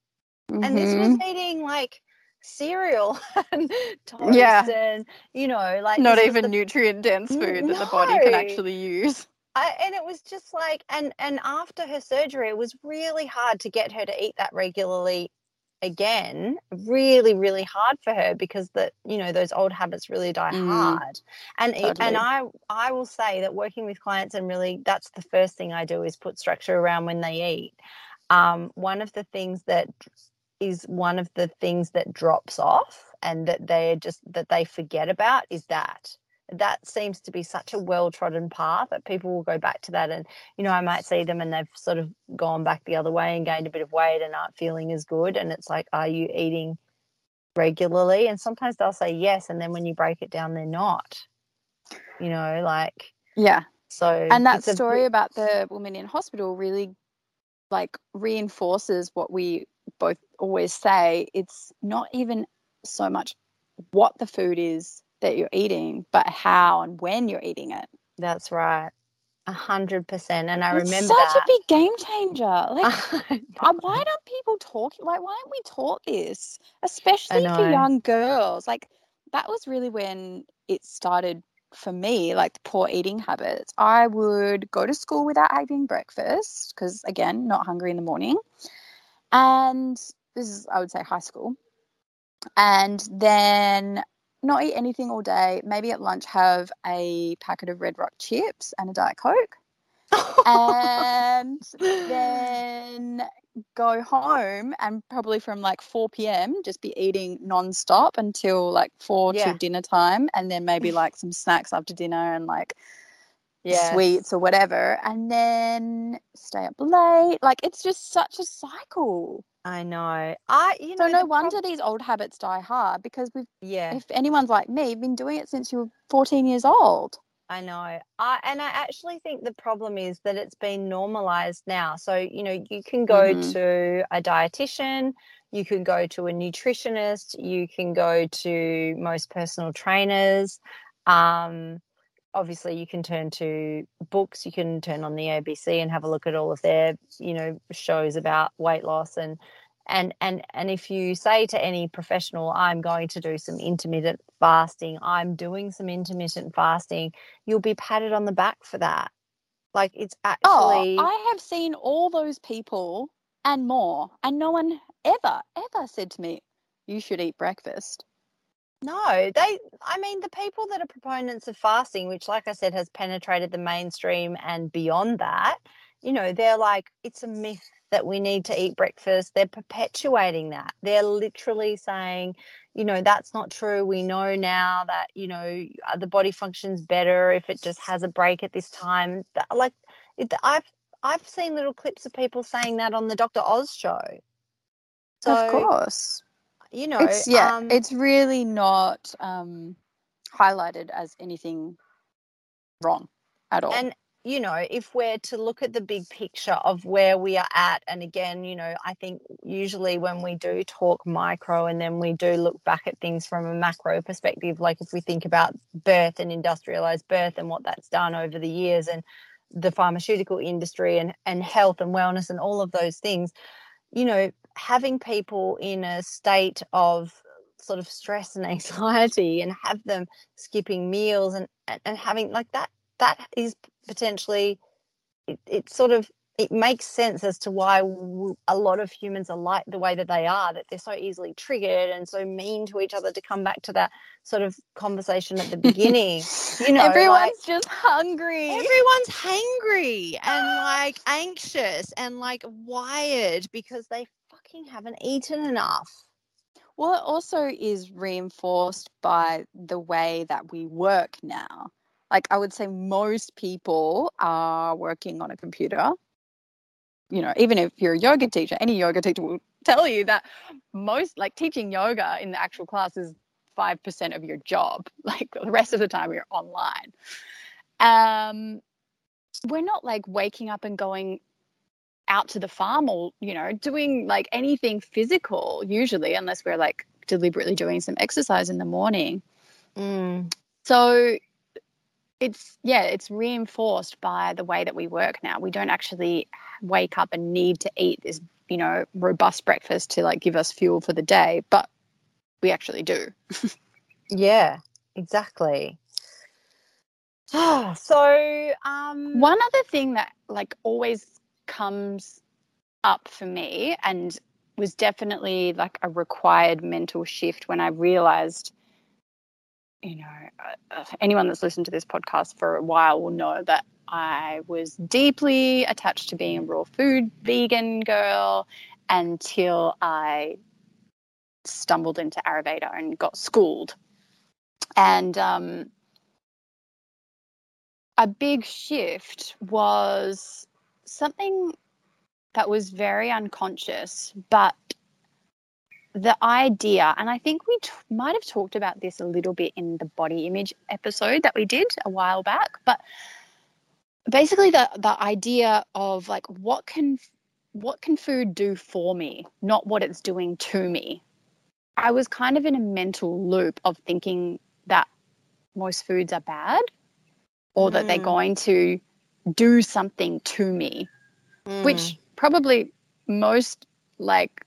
and this was eating like cereal *laughs* and toast Yeah. and you know like Not even the- nutrient dense food that the body can actually use. I, and it was just like and and after her surgery it was really hard to get her to eat that regularly again really really hard for her because that you know those old habits really die Mm. hard and Totally. and i i will say that working with clients and really that's the first thing i do is put structure around when they eat um, one of the things that is one of the things that drops off and that they're just that they forget about is that that seems to be such a well trodden path that people will go back to that and you know i might see them and they've sort of gone back the other way and gained a bit of weight and aren't feeling as good and it's like are you eating regularly and sometimes they'll say yes and then when you break it down they're not you know like Yeah. so And that it's a story about the woman in hospital really like reinforces what we both always say. It's not even so much what the food is that you're eating, but how and when you're eating it. that's right. A hundred percent and i It's remember such that. a big game changer. *laughs* Like why don't people talk like why aren't we taught this? Especially for young girls. Like that was really when it started for me like the poor eating habits. I would go to school without having breakfast because again not hungry in the morning. And this is i would say high school. And then not eat anything all day maybe at lunch have a packet of red rock chips and a diet coke *laughs* and then go home and probably from like 4 p.m. just be eating non-stop until like 4 Yeah. to dinner time and then maybe *laughs* like some snacks after dinner and like Yes. sweets or whatever and then stay up late like it's just such a cycle I know. I you know so no wonder prob- these old habits die hard because we've yeah, if anyone's like me been doing it since you were 14 years old I know. I and I actually think the problem is that it's been normalized now. So, you know, you can go Mhm. to a dietitian, you can go to a nutritionist, you can go to most personal trainers. Um obviously you can turn to books, you can turn on the ABC and have a look at all of their, you know, shows about weight loss and and and and if you say to any professional i'm going to do some intermittent fasting i'm doing some intermittent fasting you'll be patted on the back for that like it's oh, actually Oh, I have seen all those people and more, and no one ever, ever said to me, "You should eat breakfast." No they i mean the people that are proponents of fasting which like i said has penetrated the mainstream and beyond that you know they're like it's a myth that we need to eat breakfast. They're perpetuating that. They're literally saying you know that's not true. We know now that you know uh, the body functions better if it just has a break at this time. Like it, i've i've seen little clips of people saying that on the dr oz show. So of course, you know it's yeah, um, it's really not um, highlighted as anything wrong at all. and you know if we're to look at the big picture of where we are at and again you know i think usually when we do talk micro and then we do look back at things from a macro perspective like if we think about birth and industrialized birth and what that's done over the years and the pharmaceutical industry and and health and wellness and all of those things you know having people in a state of sort of stress and *laughs* anxiety and have them skipping meals and and, and having like that that is potentially it, it sort of it makes sense as to why a lot of humans are like the way that they are that they're so easily triggered and so mean to each other to come back to that sort of conversation at the beginning you *laughs* know everyone's like, just hungry. everyone's hangry and like anxious and like wired because they fucking haven't eaten enough Well, it also is reinforced by the way that we work now. Like, I would say most people are working on a computer. You know, even if you're a yoga teacher, any yoga teacher will tell you that most, like, teaching yoga in the actual class is 5% of your job. *laughs* Like, the rest of the time you're online. Um, we're not like waking up and going out to the farm or you know doing like anything physical usually unless we're like deliberately doing some exercise in the morning mm. so it's yeah, it's reinforced by the way that we work now. We don't actually wake up and need to eat this, you know, robust breakfast to like give us fuel for the day, but we actually do. yeah, exactly. *sighs* so, um one other thing that like always comes up for me and was definitely like a required mental shift when I realized you know, uh, anyone that's listened to this podcast for a while will know that I was deeply attached to being a raw food vegan girl until I stumbled into Ayurveda and got schooled. And um, a big shift was something that was very unconscious, but the idea, and I think we t- might have talked about this a little bit in the body image episode that we did a while back, but basically the the idea of like what can what can food do for me, not what it's doing to me. I was kind of in a mental loop of thinking that most foods are bad or mm. that they're mm. going to do something to me, mm. which probably most like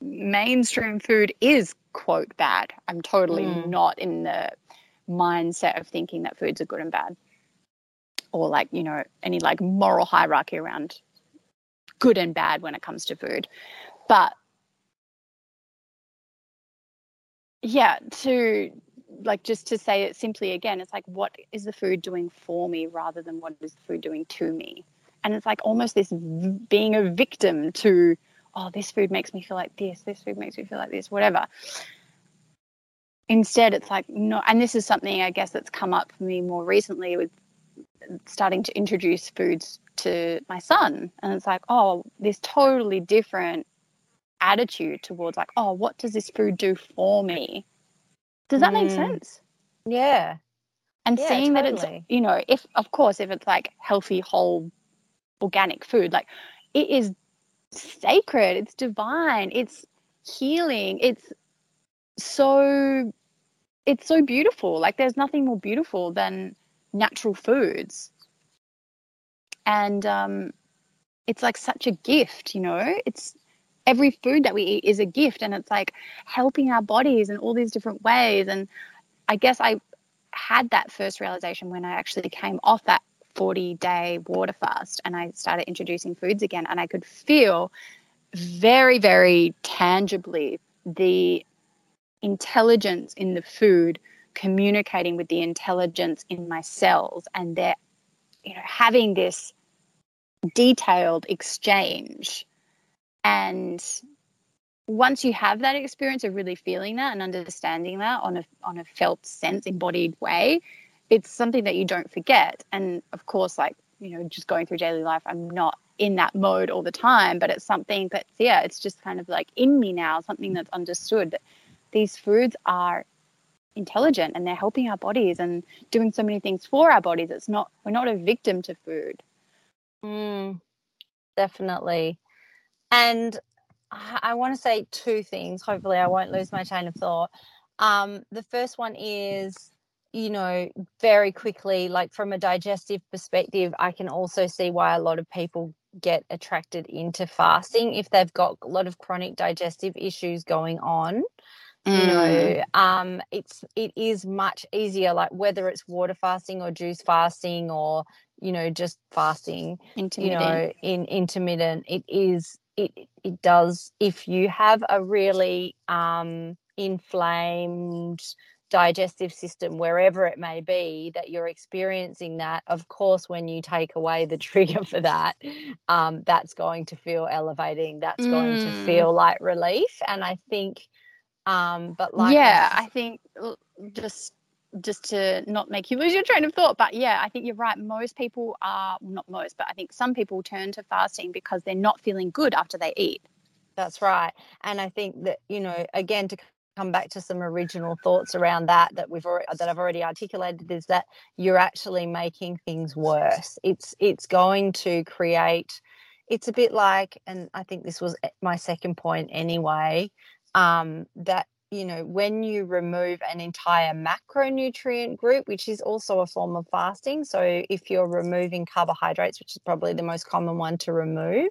mainstream food is quote bad. I'm totally mm. not in the mindset of thinking that foods are good and bad or like, you know, any like moral hierarchy around good and bad when it comes to food. But yeah, to like just to say it simply again, it's like what is the food doing for me rather than what is the food doing to me? And it's like almost this being a victim to oh, this food makes me feel like this, this food makes me feel like this, whatever. Instead, it's like, no, and this is something I guess that's come up for me more recently with starting to introduce foods to my son. And it's like, oh, this totally different attitude towards, like, oh, what does this food do for me? Does that mm. make sense? Yeah. And yeah, seeing totally. that it's, you know, if, of course, if it's like healthy, whole, organic food, like it is sacred, it's divine, it's healing, it's so it's so beautiful. Like there's nothing more beautiful than natural foods. And um it's like such a gift, you know? It's every food that we eat is a gift and it's like helping our bodies in all these different ways and I guess I had that first realization when I actually came off that 40 day water fast and I started introducing foods again. And I could feel very, very tangibly the intelligence in the food communicating with the intelligence in my cells and they're you know having this detailed exchange and once you have that experience of really feeling that and understanding that on a on a felt sense embodied way it's something that you don't forget. And of course, like, you know, just going through daily life, I'm not in that mode all the time, but it's something that's, yeah, it's just kind of like in me now, something that's understood that these foods are intelligent and they're helping our bodies and doing so many things for our bodies. It's not, we're not a victim to food. Mm, definitely. And I want to say two things. Hopefully, I won't lose my chain of thought. Um, the first one is you know, very quickly, like from a digestive perspective, I can also see why a lot of people get attracted into fasting if they've got a lot of chronic digestive issues going on. Mm. You know, um, it's it is much easier, like whether it's water fasting or juice fasting or you know just fasting, you know, in intermittent. It is it it does if you have a really um inflamed digestive system, wherever it may be, that you're experiencing that, of course, when you take away the *laughs* trigger for that, um, that's going to feel elevating. That's mm. going to mm. feel like relief. And I think, um, but like, yeah, I think just just to not make you lose your train of thought but yeah i think you're right. Most people are not most but i think some people turn to fasting because they're not feeling good after they eat. That's right. And i think that you know again to come back to some original thoughts around that that we've already that I've already articulated is that you're actually making things worse. It's it's going to create it's a bit like and I think this was my second point anyway um, that you know, when you remove an entire macronutrient group, which is also a form of fasting. So if you're removing carbohydrates, which is probably the most common one to remove,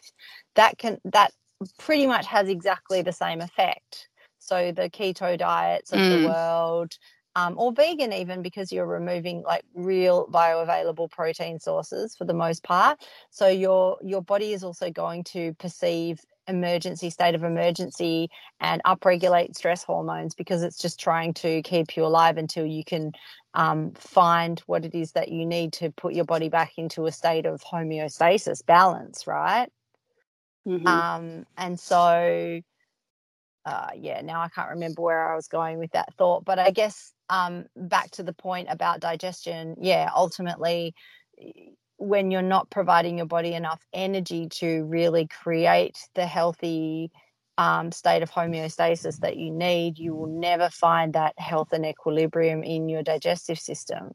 that can that pretty much has exactly the same effect. So the keto diets of mm. the world, um, or vegan even because you're removing like real bioavailable protein sources for the most part so your your body is also going to perceive emergency state of emergency and upregulate stress hormones because it's just trying to keep you alive until you can um, find what it is that you need to put your body back into a state of homeostasis balance right mm-hmm. um, and so uh, yeah, now I can't remember where I was going with that thought, but I guess um, back to the point about digestion, yeah, ultimately, when you're not providing your body enough energy to really create the healthy um, state of homeostasis that you need, you will never find that health and equilibrium in your digestive system.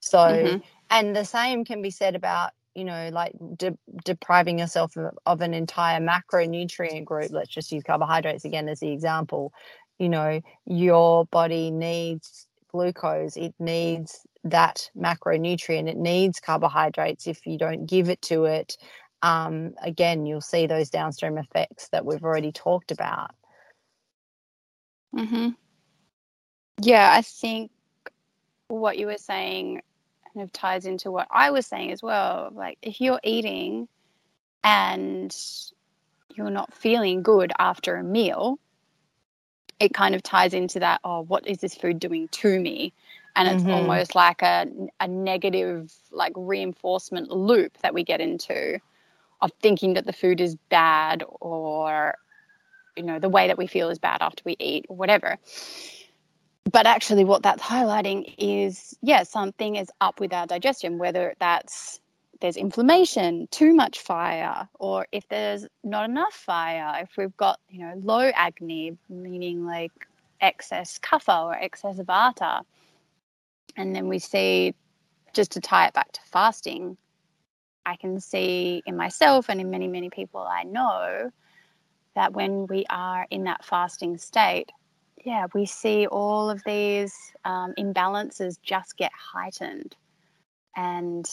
So, mm-hmm. and the same can be said about you know, like de- depriving yourself of, of an entire macronutrient group, let's just use carbohydrates again as the example, you know, your body needs glucose, it needs that macronutrient, it needs carbohydrates. If you don't give it to it, um, again, you'll see those downstream effects that we've already talked about. Mm-hmm. Yeah, I think what you were saying kind of ties into what I was saying as well. Like, if you're eating and you're not feeling good after a meal, it kind of ties into that oh, what is this food doing to me? And it's mm-hmm. almost like a, a negative, like reinforcement loop that we get into of thinking that the food is bad or, you know, the way that we feel is bad after we eat or whatever but actually what that's highlighting is yeah something is up with our digestion whether that's there's inflammation too much fire or if there's not enough fire if we've got you know low agni meaning like excess kapha or excess vata and then we see just to tie it back to fasting i can see in myself and in many many people i know that when we are in that fasting state yeah, we see all of these um, imbalances just get heightened. And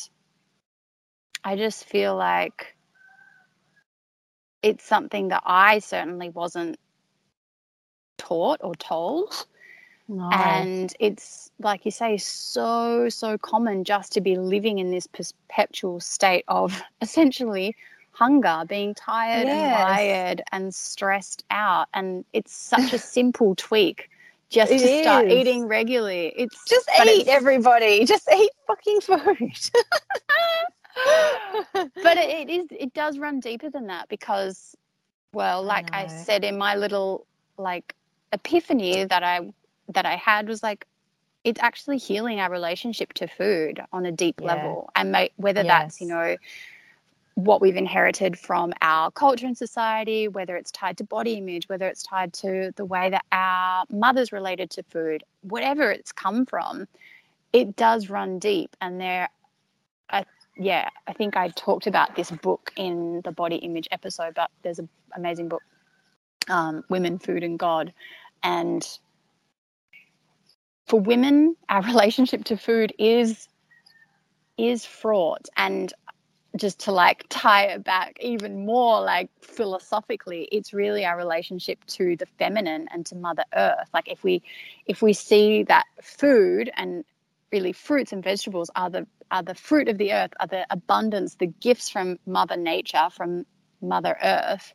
I just feel like it's something that I certainly wasn't taught or told. No. And it's like you say, so, so common just to be living in this perpetual state of *laughs* essentially hunger, being tired yes. and wired and stressed out. And it's such a simple tweak just it to is. start eating regularly. It's just eat, it's, everybody. *laughs* Just eat fucking food. *laughs* *laughs* but it, it is it does run deeper than that because well, like I, I said in my little like epiphany that I that I had was like it's actually healing our relationship to food on a deep yeah. level and whether yes. that's you know what we've inherited from our culture and society, whether it's tied to body image, whether it's tied to the way that our mothers related to food, whatever it's come from, it does run deep. And there, I, yeah, I think I talked about this book in the body image episode, but there's an amazing book, um, Women, Food, and God. And for women, our *laughs* relationship to food is is fraught and just to like tie it back even more like philosophically it's really our relationship to the feminine and to mother earth like if we if we see that food and really fruits and vegetables are the are the fruit of the earth are the abundance the gifts from mother nature from mother earth.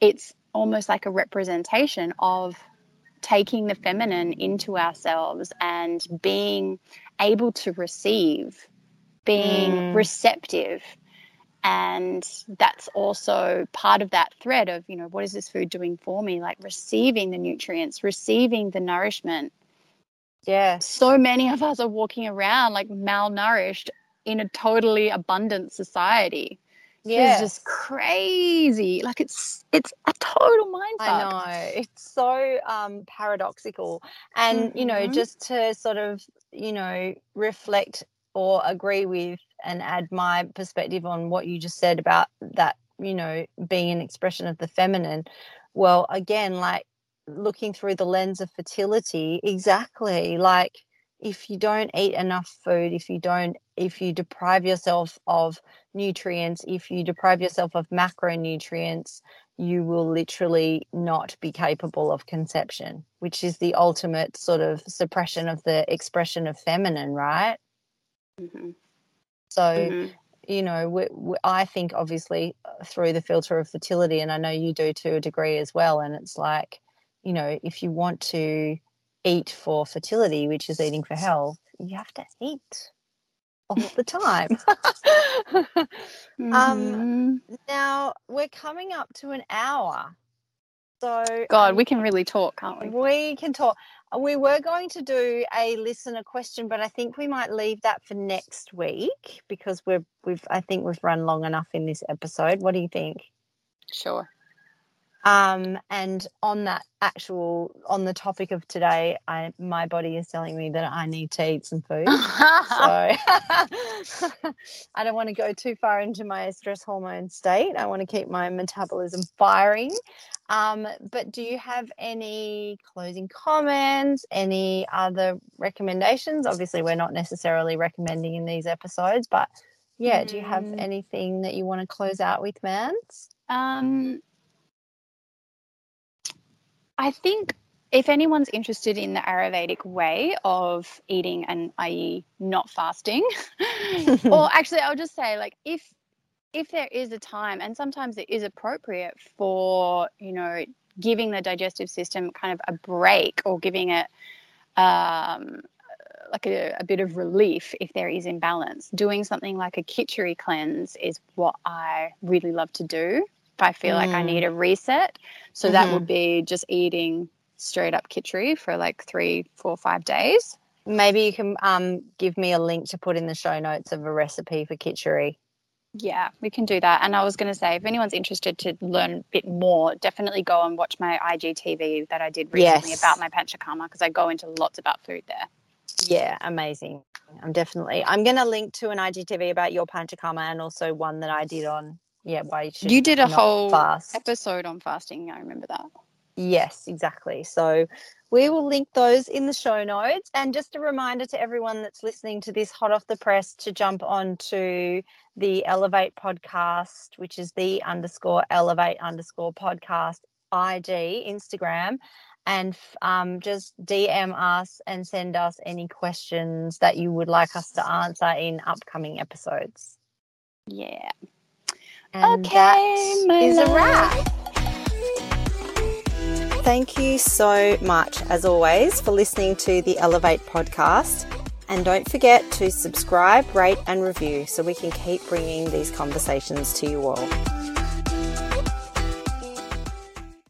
It's almost like a representation of taking the feminine into ourselves and being able to receive being mm. receptive. And that's also part of that thread of you know what is this food doing for me? Like receiving the nutrients receiving the nourishment yeah so many of us are walking around like malnourished in a totally abundant society yeah it's just crazy like it's it's a total mindset i know it's so um paradoxical and mm-hmm. you know mm-hmm. just to sort of you know reflect or agree with and add my perspective on what you just said about that, you know, being an expression of the feminine. Well, again, like looking through the lens of fertility, exactly like if you don't eat enough food, if you don't, if you deprive yourself of nutrients, if you deprive yourself of macronutrients, you will literally not be capable of conception, which is the ultimate sort of suppression of the expression of feminine, right? Mm-hmm. So, Mm-hmm. you know, we, we, I think obviously uh, through the filter of fertility, and I know you do to a degree as well. And it's like, you know, if you want to eat for fertility, which is eating for health, you have to eat all the time. *laughs* um, Mhm. now we're coming up to an hour. So God, um, we can really talk, can't we? we can talk. We were going to do a listener question, but I think we might leave that for next week because we're we've I think we've run long enough in this episode. What do you think? Sure. Um, and on that actual on the topic of today, I my body is telling me that I need to eat some food. So *laughs* *laughs* I don't want to go too far into my stress hormone state. I want to keep my metabolism firing. Um, but do you have any closing comments? Any other recommendations? Obviously, we're not necessarily recommending in these episodes, but yeah, do you have Mm. anything that you want to close out with, Mans? Um, I think if anyone's interested in the Ayurvedic way of eating and i.e. not fasting, *laughs* or actually I'll just say like if if there is a time and sometimes it is appropriate for, you know, giving the digestive system kind of a break or giving it um like a, a bit of relief if there is imbalance. Doing something like a kitchery cleanse is what I really love to do I feel like I Mm. need a reset. So that Mhm. would be just eating straight up kitchery for like three, four, five days. Maybe you can um, give me a link to put in the show notes of a recipe for kitchery. Yeah, we can do that. And I was going to say, if anyone's interested to learn a bit more, definitely go and watch my IGTV that I did recently Yes. about my panchakarma because I go into lots about food there. Yeah, amazing. I'm definitely. I'm going to link to an IGTV about your panchakarma and also one that I did on. Yeah, why you should You did a whole fast. episode on fasting. I remember that. Yes, exactly. So we will link those in the show notes. And just a reminder to everyone that's listening to this hot off the press to jump on to the Elevate podcast, which is the underscore elevate underscore podcast IG, Instagram, and um, just DM us and send us any questions that you would like us to answer in upcoming episodes. Yeah. And Okay, that is a wrap. Thank you so much, as always, for listening to the Elevate podcast. And don't forget to subscribe, rate, and review so we can keep bringing these conversations to you all.